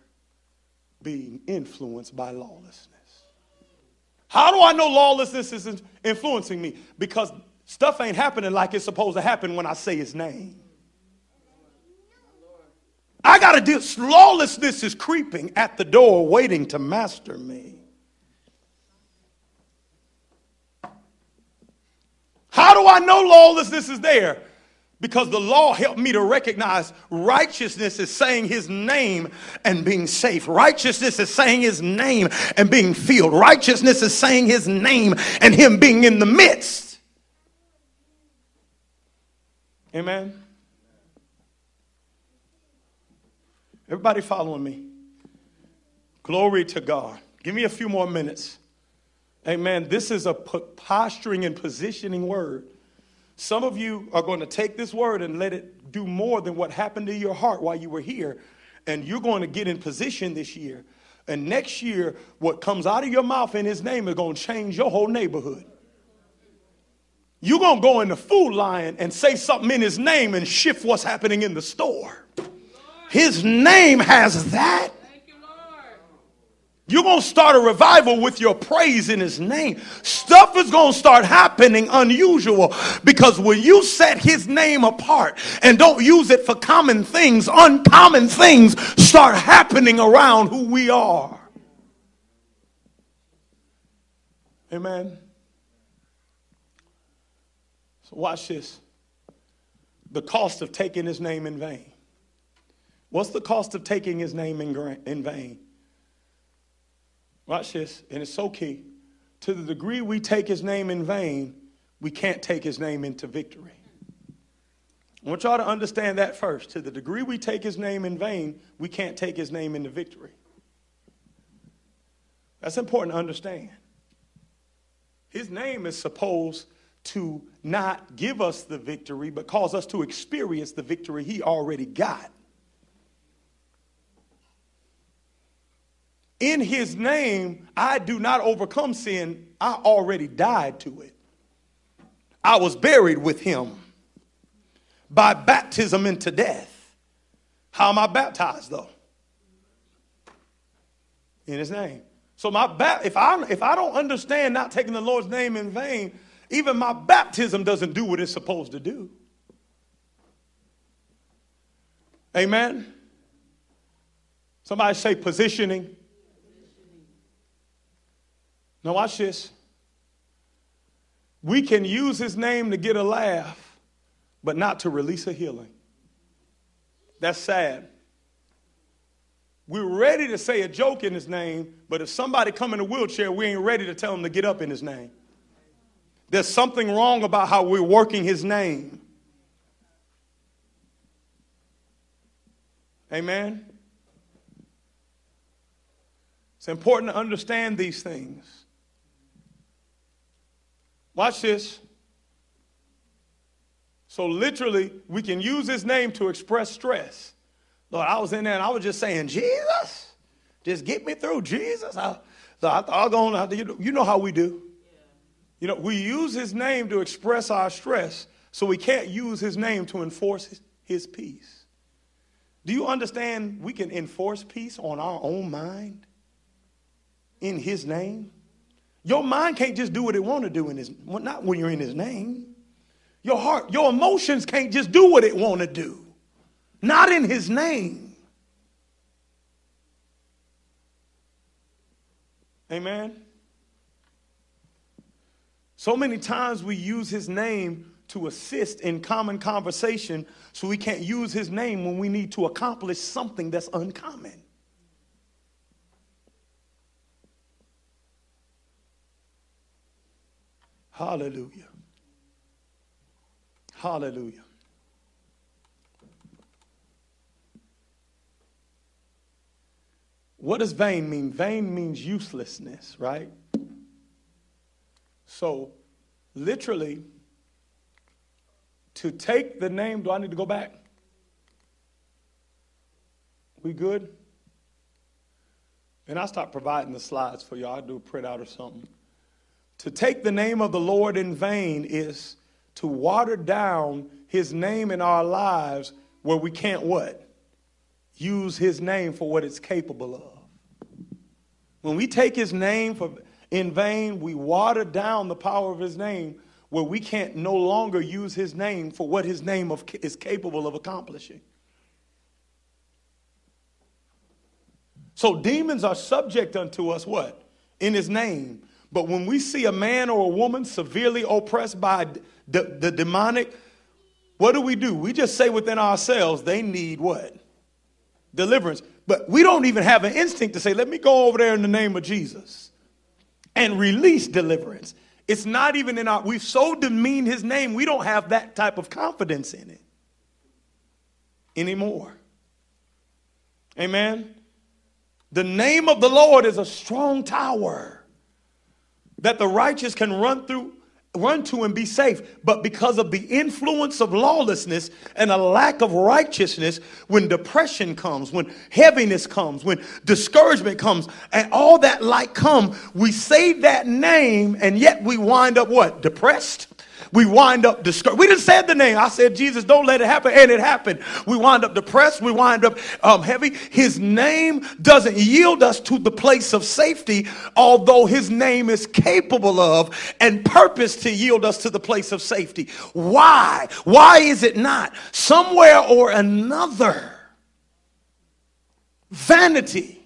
being influenced by lawlessness. How do I know lawlessness is influencing me? Because stuff ain't happening like it's supposed to happen when I say his name. I got to deal. Lawlessness is creeping at the door, waiting to master me. How do I know lawlessness is there? Because the law helped me to recognize righteousness is saying his name and being safe. Righteousness is saying his name and being filled. Righteousness is saying his name and him being in the midst. Amen. Everybody following me? Glory to God. Give me a few more minutes. Amen. This is a posturing and positioning word. Some of you are going to take this word and let it do more than what happened to your heart while you were here. And you're going to get in position this year. And next year, what comes out of your mouth in his name is going to change your whole neighborhood. You're going to go in the food line and say something in his name and shift what's happening in the store. His name has that. You're going to start a revival with your praise in his name. Stuff is going to start happening unusual because when you set his name apart and don't use it for common things, uncommon things start happening around who we are. Amen. So watch this. The cost of taking his name in vain. What's the cost of taking his name in, in vain? Watch this, and it's so key. to the degree we take his name in vain, we can't take his name into victory. I want y'all to understand that first. To the degree we take his name in vain, we can't take his name into victory. That's important to understand. His name is supposed to not give us the victory, but cause us to experience the victory he already got. In his name, I do not overcome sin. I already died to it. I was buried with him by baptism into death. How am I baptized though? In his name. So my ba- if I if I don't understand not taking the Lord's name in vain, even my baptism doesn't do what it's supposed to do. Amen. Somebody say positioning. Now watch this. We can use his name to get a laugh, but not to release a healing. That's sad. We're ready to say a joke in his name, but if somebody come in a wheelchair, we ain't ready to tell them to get up in his name. There's something wrong about how we're working his name. Amen. It's important to understand these things. Watch this. So, literally, we can use his name to express stress. Lord, I was in there and I was just saying, Jesus, just get me through, Jesus. I, so I thought going to, you know how we do. You know, we use his name to express our stress, so we can't use his name to enforce his, his peace. Do you understand we can enforce peace on our own mind in his name? Your mind can't just do what it want to do in his not when you're in his name. Your heart, your emotions can't just do what it want to do. Not in his name. Amen. So many times we use his name to assist in common conversation, so we can't use his name when we need to accomplish something that's uncommon. Hallelujah. Hallelujah. What does vain mean? Vain means uselessness, right? So, literally, to take the name, do I need to go back? We good? And I stop providing the slides for y'all. I do a printout or something. To take the name of the Lord in vain is to water down his name in our lives where we can't what? Use his name for what it's capable of. When we take his name for, in vain, we water down the power of his name where we can't no longer use his name for what his name of, is capable of accomplishing. So demons are subject unto us what? In his name. But when we see a man or a woman severely oppressed by the, the demonic, what do we do? We just say within ourselves, they need what? Deliverance. But we don't even have an instinct to say, let me go over there in the name of Jesus and release deliverance. It's not even in our, we've so demeaned his name, we don't have that type of confidence in it anymore. Amen. The name of the Lord is a strong tower that the righteous can run through run to and be safe. But because of the influence of lawlessness and a lack of righteousness, when depression comes, when heaviness comes, when discouragement comes, and all that like come, we say that name and yet we wind up what? Depressed? We wind up discouraged. We didn't say the name. I said, Jesus, don't let it happen. And it happened. We wind up depressed. We wind up um, heavy. His name doesn't yield us to the place of safety, although his name is capable of and purpose to yield us to the place of safety. Why? Why is it not? Somewhere or another, vanity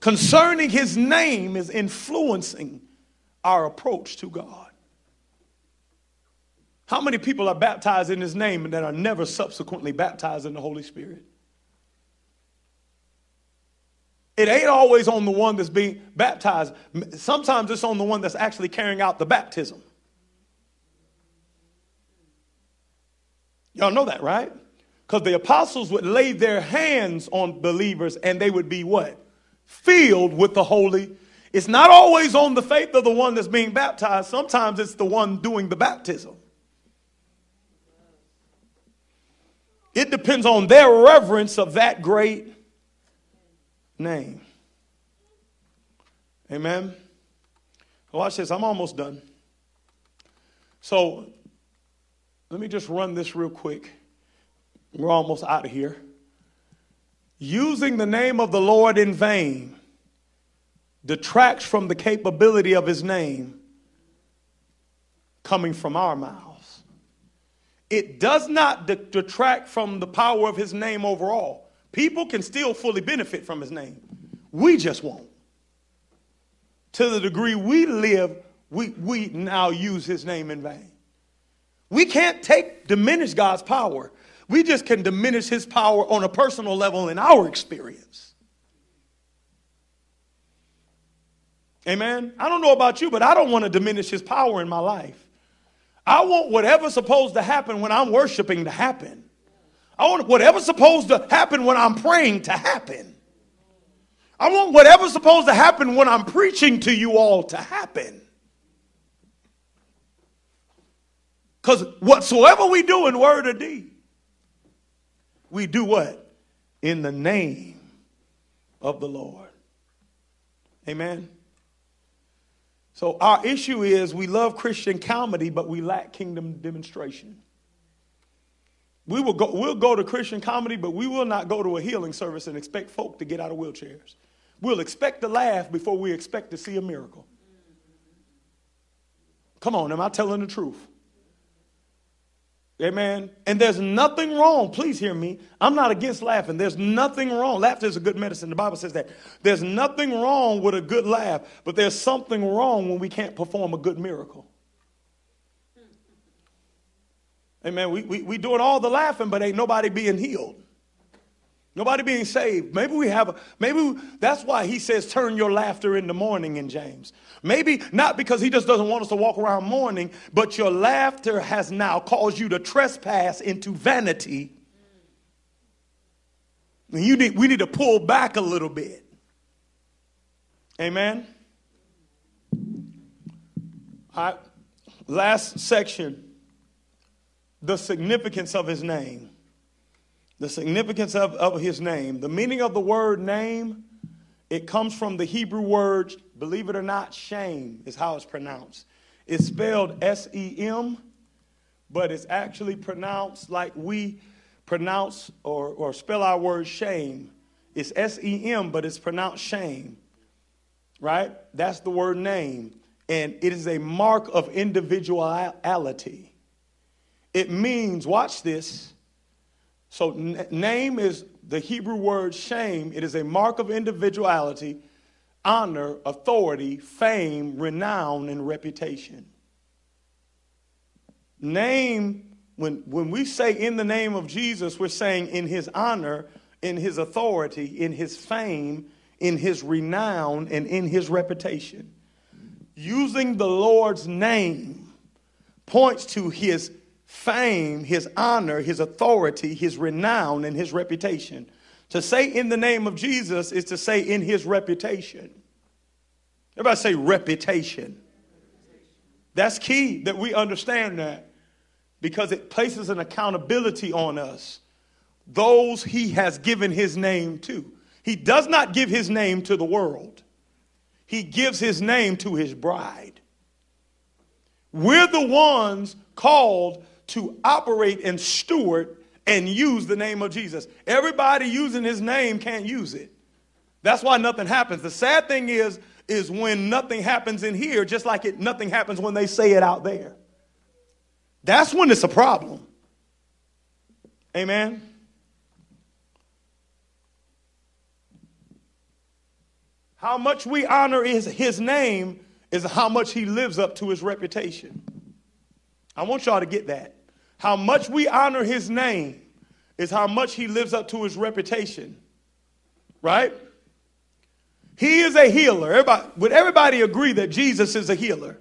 concerning his name is influencing our approach to God. How many people are baptized in his name and that are never subsequently baptized in the Holy Spirit? It ain't always on the one that's being baptized. Sometimes it's on the one that's actually carrying out the baptism. Y'all know that, right? Because the apostles would lay their hands on believers and they would be what? Filled with the Holy. It's not always on the faith of the one that's being baptized. Sometimes it's the one doing the baptism. It depends on their reverence of that great name. Amen. Watch this. I'm almost done. So let me just run this real quick. We're almost out of here. Using the name of the Lord in vain detracts from the capability of his name coming from our mouths. It does not detract from the power of his name overall. People can still fully benefit from his name. We just won't. To the degree we live, we, we now use his name in vain. We can't take diminish God's power. We just can diminish his power on a personal level in our experience. Amen. I don't know about you, but I don't want to diminish his power in my life. I want whatever's supposed to happen when I'm worshiping to happen. I want whatever's supposed to happen when I'm praying to happen. I want whatever's supposed to happen when I'm preaching to you all to happen. Because whatsoever we do in word or deed, we do what? In the name of the Lord. Amen. So our issue is we love Christian comedy, but we lack kingdom demonstration. We will go, we'll go to Christian comedy, but we will not go to a healing service and expect folk to get out of wheelchairs. We'll expect to laugh before we expect to see a miracle. Come on, am I telling the truth? Amen. And there's nothing wrong. Please hear me. I'm not against laughing. There's nothing wrong. Laughter is a good medicine. The Bible says that. There's nothing wrong with a good laugh, but there's something wrong when we can't perform a good miracle. Amen. We, we, we doing all the laughing, but ain't nobody being healed. Nobody being saved. Maybe we have a, maybe that's why he says turn your laughter into mourning in James. Maybe not because he just doesn't want us to walk around mourning, but your laughter has now caused you to trespass into vanity. And you need, we need to pull back a little bit. Amen. Right. Last section the significance of his name the significance of, of his name. The meaning of the word name, it comes from the Hebrew word, believe it or not, shame is how it's pronounced. It's spelled S E M, but it's actually pronounced like we pronounce or, or spell our word shame. It's S E M, but it's pronounced shame, right? That's the word name. And it is a mark of individuality. It means, watch this, so, n- name is the Hebrew word shame. It is a mark of individuality, honor, authority, fame, renown, and reputation. Name, when, when we say in the name of Jesus, we're saying in his honor, in his authority, in his fame, in his renown, and in his reputation. Using the Lord's name points to his fame, his honor, his authority, his renown, and his reputation. To say in the name of Jesus is to say in his reputation. Everybody say reputation. That's key that we understand that because it places an accountability on us. Those he has given his name to. He does not give his name to the world, he gives his name to his bride. We're the ones called to operate and steward and use the name of Jesus. Everybody using his name can't use it. That's why nothing happens. The sad thing is, is when nothing happens in here, just like it nothing happens when they say it out there. That's when it's a problem. Amen. How much we honor his, his name is how much he lives up to his reputation. I want y'all to get that. How much we honor his name is how much he lives up to his reputation. Right? He is a healer. Everybody, would everybody agree that Jesus is a healer?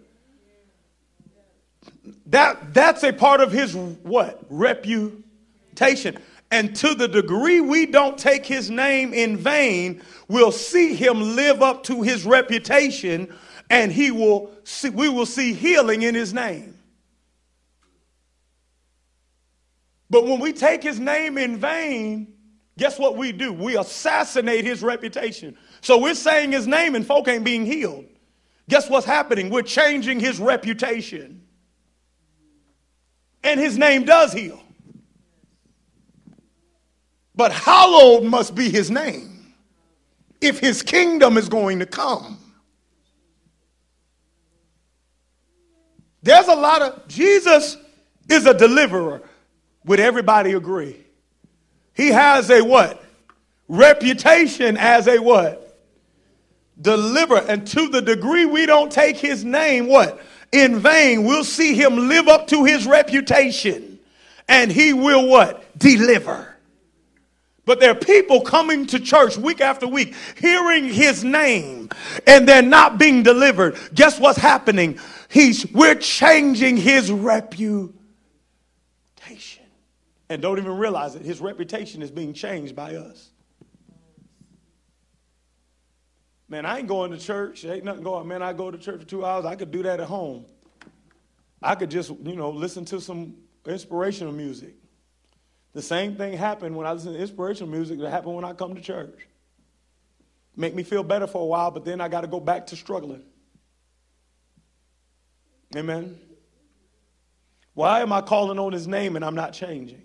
That, that's a part of his what? Reputation. And to the degree we don't take his name in vain, we'll see him live up to his reputation and he will see, we will see healing in his name. But when we take his name in vain, guess what we do? We assassinate his reputation. So we're saying his name and folk ain't being healed. Guess what's happening? We're changing his reputation. And his name does heal. But hallowed must be his name if his kingdom is going to come. There's a lot of, Jesus is a deliverer. Would everybody agree? He has a what? Reputation as a what? Deliverer. And to the degree we don't take his name, what? In vain, we'll see him live up to his reputation. And he will what? Deliver. But there are people coming to church week after week, hearing his name, and they're not being delivered. Guess what's happening? He's, we're changing his reputation. And don't even realize it. His reputation is being changed by us. Man, I ain't going to church. There Ain't nothing going. Man, I go to church for two hours. I could do that at home. I could just, you know, listen to some inspirational music. The same thing happened when I listen to inspirational music that happened when I come to church. Make me feel better for a while, but then I got to go back to struggling. Amen. Why am I calling on his name and I'm not changing?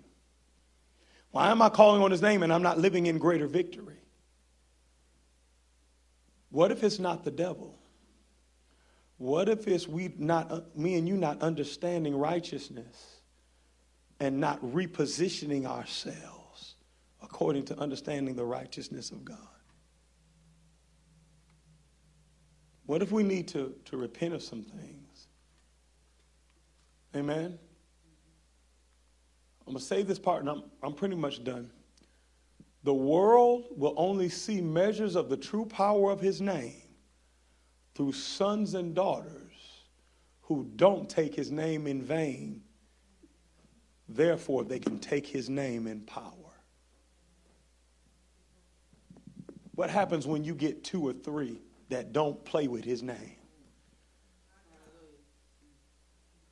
Why am I calling on his name and I'm not living in greater victory? What if it's not the devil? What if it's we not uh, me and you not understanding righteousness and not repositioning ourselves according to understanding the righteousness of God? What if we need to, to repent of some things? Amen. I'm going to say this part and I'm, I'm pretty much done. The world will only see measures of the true power of his name through sons and daughters who don't take his name in vain. Therefore, they can take his name in power. What happens when you get two or three that don't play with his name?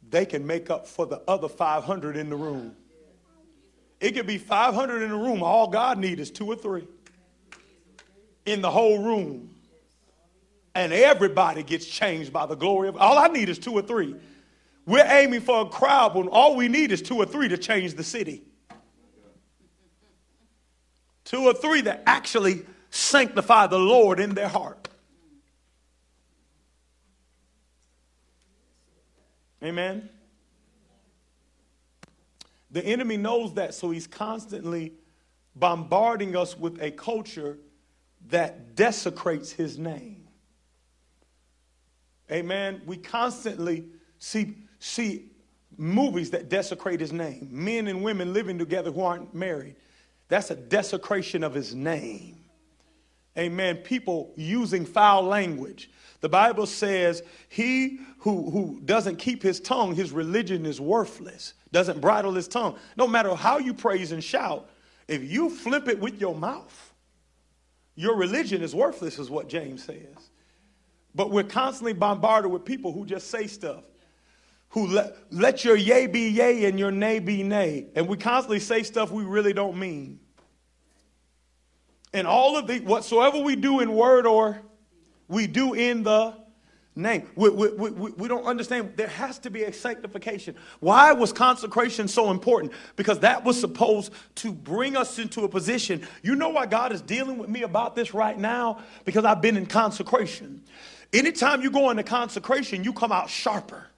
They can make up for the other 500 in the room. It could be 500 in a room. All God needs is two or three in the whole room. And everybody gets changed by the glory of All I need is two or three. We're aiming for a crowd when all we need is two or three to change the city. Two or three that actually sanctify the Lord in their heart. Amen. The enemy knows that, so he's constantly bombarding us with a culture that desecrates his name. Amen. We constantly see, see movies that desecrate his name. Men and women living together who aren't married. That's a desecration of his name. Amen. People using foul language. The Bible says, He who, who doesn't keep his tongue, his religion is worthless doesn't bridle his tongue. No matter how you praise and shout, if you flip it with your mouth, your religion is worthless, is what James says. But we're constantly bombarded with people who just say stuff, who let, let your yay be yay and your nay be nay. And we constantly say stuff we really don't mean. And all of the, whatsoever we do in word or we do in the name. We, we, we, we, don't understand. There has to be a sanctification. Why was consecration so important? Because that was supposed to bring us into a position. You know why God is dealing with me about this right now? Because I've been in consecration. Anytime you go into consecration, you come out sharper.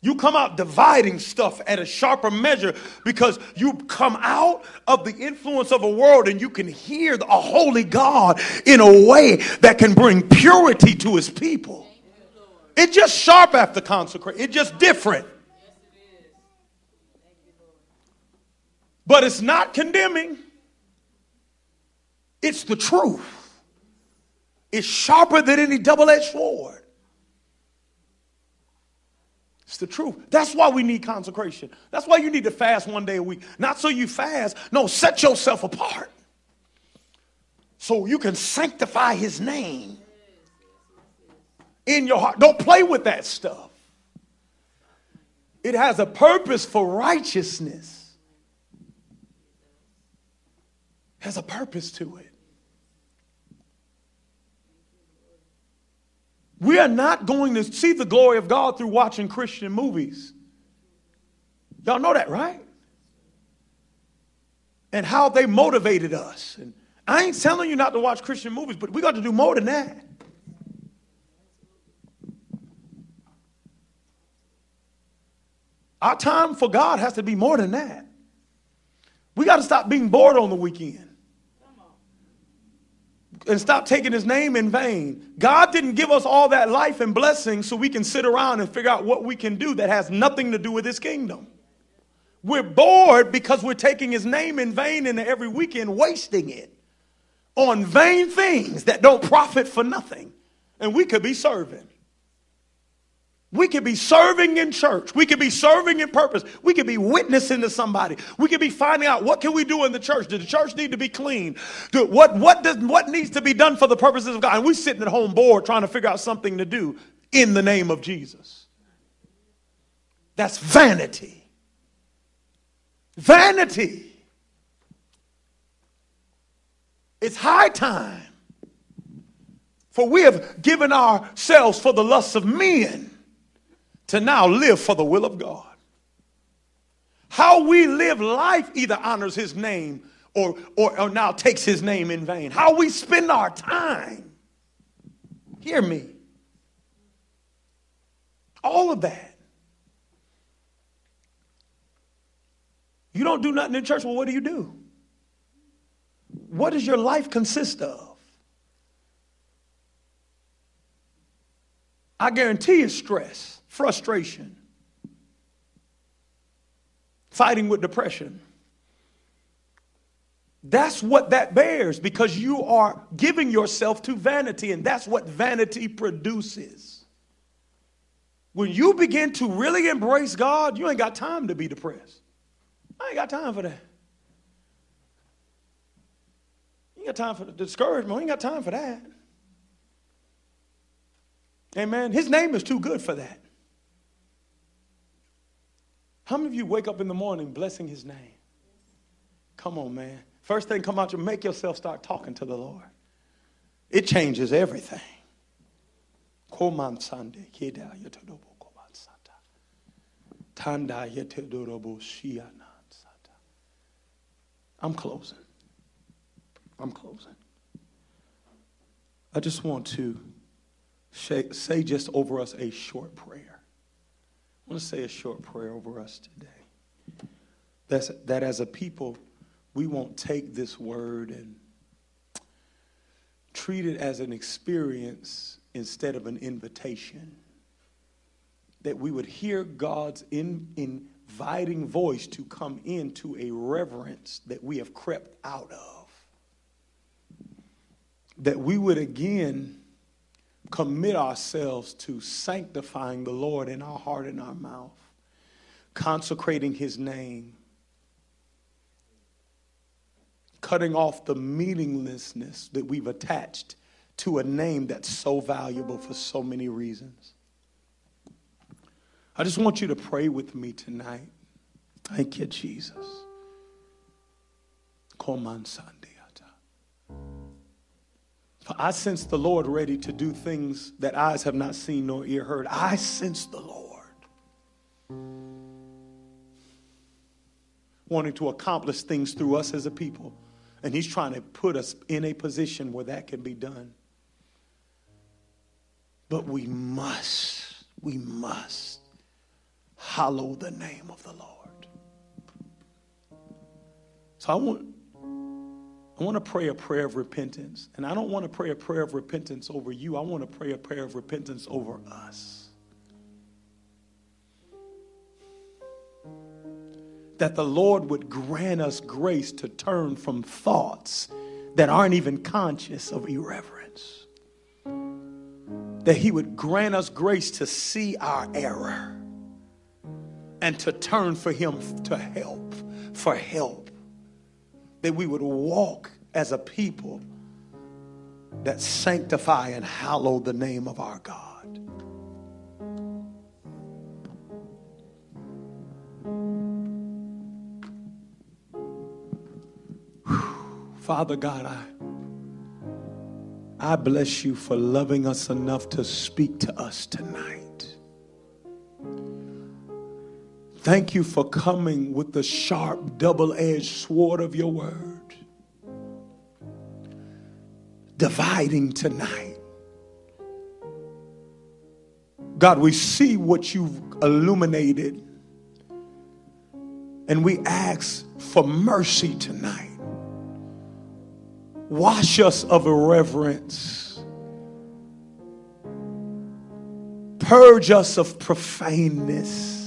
You come out dividing stuff at a sharper measure because you come out of the influence of a world and you can hear a holy God in a way that can bring purity to his people. It's just sharp after consecration. It's just different. But it's not condemning. It's the truth. It's sharper than any double edged sword. It's the truth. That's why we need consecration. That's why you need to fast one day a week. Not so you fast, no, set yourself apart so you can sanctify his name in your heart. Don't play with that stuff. It has a purpose for righteousness. Has a purpose to it. We are not going to see the glory of God through watching Christian movies. Y'all know that, right? And how they motivated us. And I ain't telling you not to watch Christian movies, but we got to do more than that. Our time for God has to be more than that. We got to stop being bored on the weekend and stop taking his name in vain. God didn't give us all that life and blessing so we can sit around and figure out what we can do that has nothing to do with his kingdom. We're bored because we're taking his name in vain and every weekend wasting it on vain things that don't profit for nothing. And we could be serving. We could be serving in church. We could be serving in purpose. We could be witnessing to somebody. We could be finding out what can we do in the church. Does the church need to be clean? Do, what, what, does, what needs to be done for the purposes of God? And we're sitting at home bored trying to figure out something to do in the name of Jesus. That's vanity. Vanity. It's high time. For we have given ourselves for the lusts of men to now live for the will of God. How we live life either honors his name or, or, or, now takes his name in vain. How we spend our time. Hear me. All of that. You don't do nothing in church, well, what do you do? What does your life consist of? I guarantee you stress frustration, fighting with depression. That's what that bears because you are giving yourself to vanity, and that's what vanity produces. When you begin to really embrace God, you ain't got time to be depressed. I ain't got time for that. You ain't got time for the discouragement. You ain't got time for that. Amen. His name is too good for that. How many of you wake up in the morning blessing his name? Come on, man. First thing come out, you make yourself start talking to the Lord. It changes everything. I'm closing. I'm closing. I just want to say just over us a short prayer. I want to say a short prayer over us today. That's, that as a people, we won't take this word and treat it as an experience instead of an invitation. That we would hear God's in, inviting voice to come into a reverence that we have crept out of. That we would again commit ourselves to sanctifying the Lord in our heart and our mouth, consecrating his name, cutting off the meaninglessness that we've attached to a name that's so valuable for so many reasons. I just want you to pray with me tonight. Thank you, Jesus. Come on, Sunday. For I sense the Lord ready to do things that eyes have not seen nor ear heard. I sense the Lord wanting to accomplish things through us as a people. And He's trying to put us in a position where that can be done. But we must, we must hallow the name of the Lord. So I want I want to pray a prayer of repentance. And I don't want to pray a prayer of repentance over you. I want to pray a prayer of repentance over us. That the Lord would grant us grace to turn from thoughts that aren't even conscious of irreverence. that He would grant us grace to see our error and to turn for Him to help, for help. That we would walk as a people that sanctify and hallow the name of our God. Father God, I, I bless you for loving us enough to speak to us tonight. Thank you for coming with the sharp, double edged sword of your word, dividing tonight. God, we see what you've illuminated, and we ask for mercy tonight. Wash us of irreverence. Purge us of profaneness.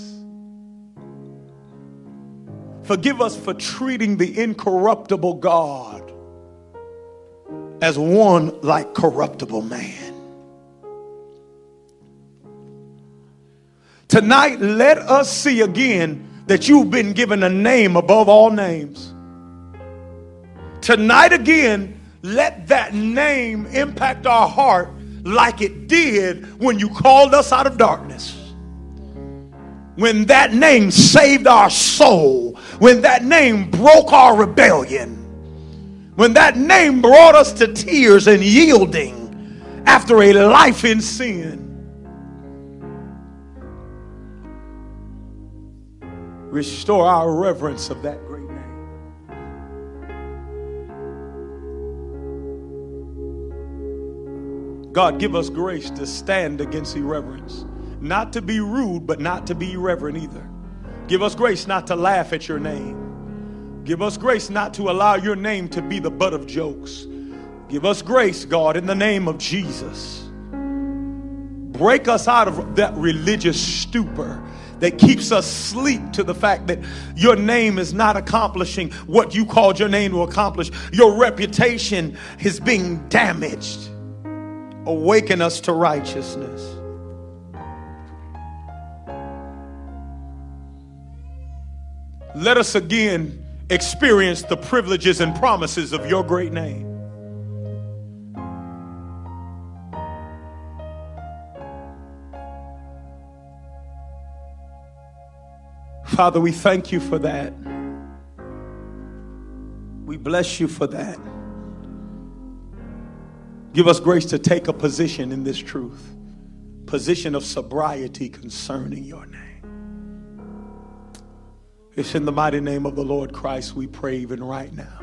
Forgive us for treating the incorruptible God as one like corruptible man. Tonight, let us see again that you've been given a name above all names. Tonight again, let that name impact our heart like it did when you called us out of darkness. When that name saved our soul, when that name broke our rebellion, when that name brought us to tears and yielding after a life in sin. Restore our reverence of that great name. God, give us grace to stand against irreverence. Not to be rude, but not to be irreverent either. Give us grace not to laugh at your name. Give us grace not to allow your name to be the butt of jokes. Give us grace, God, in the name of Jesus. Break us out of that religious stupor that keeps us asleep to the fact that your name is not accomplishing what you called your name to accomplish. Your reputation is being damaged. Awaken us to righteousness. Let us again experience the privileges and promises of your great name. Father, we thank you for that. We bless you for that. Give us grace to take a position in this truth, position of sobriety concerning your name. It's in the mighty name of the Lord Christ we pray even right now.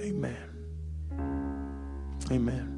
Amen. Amen.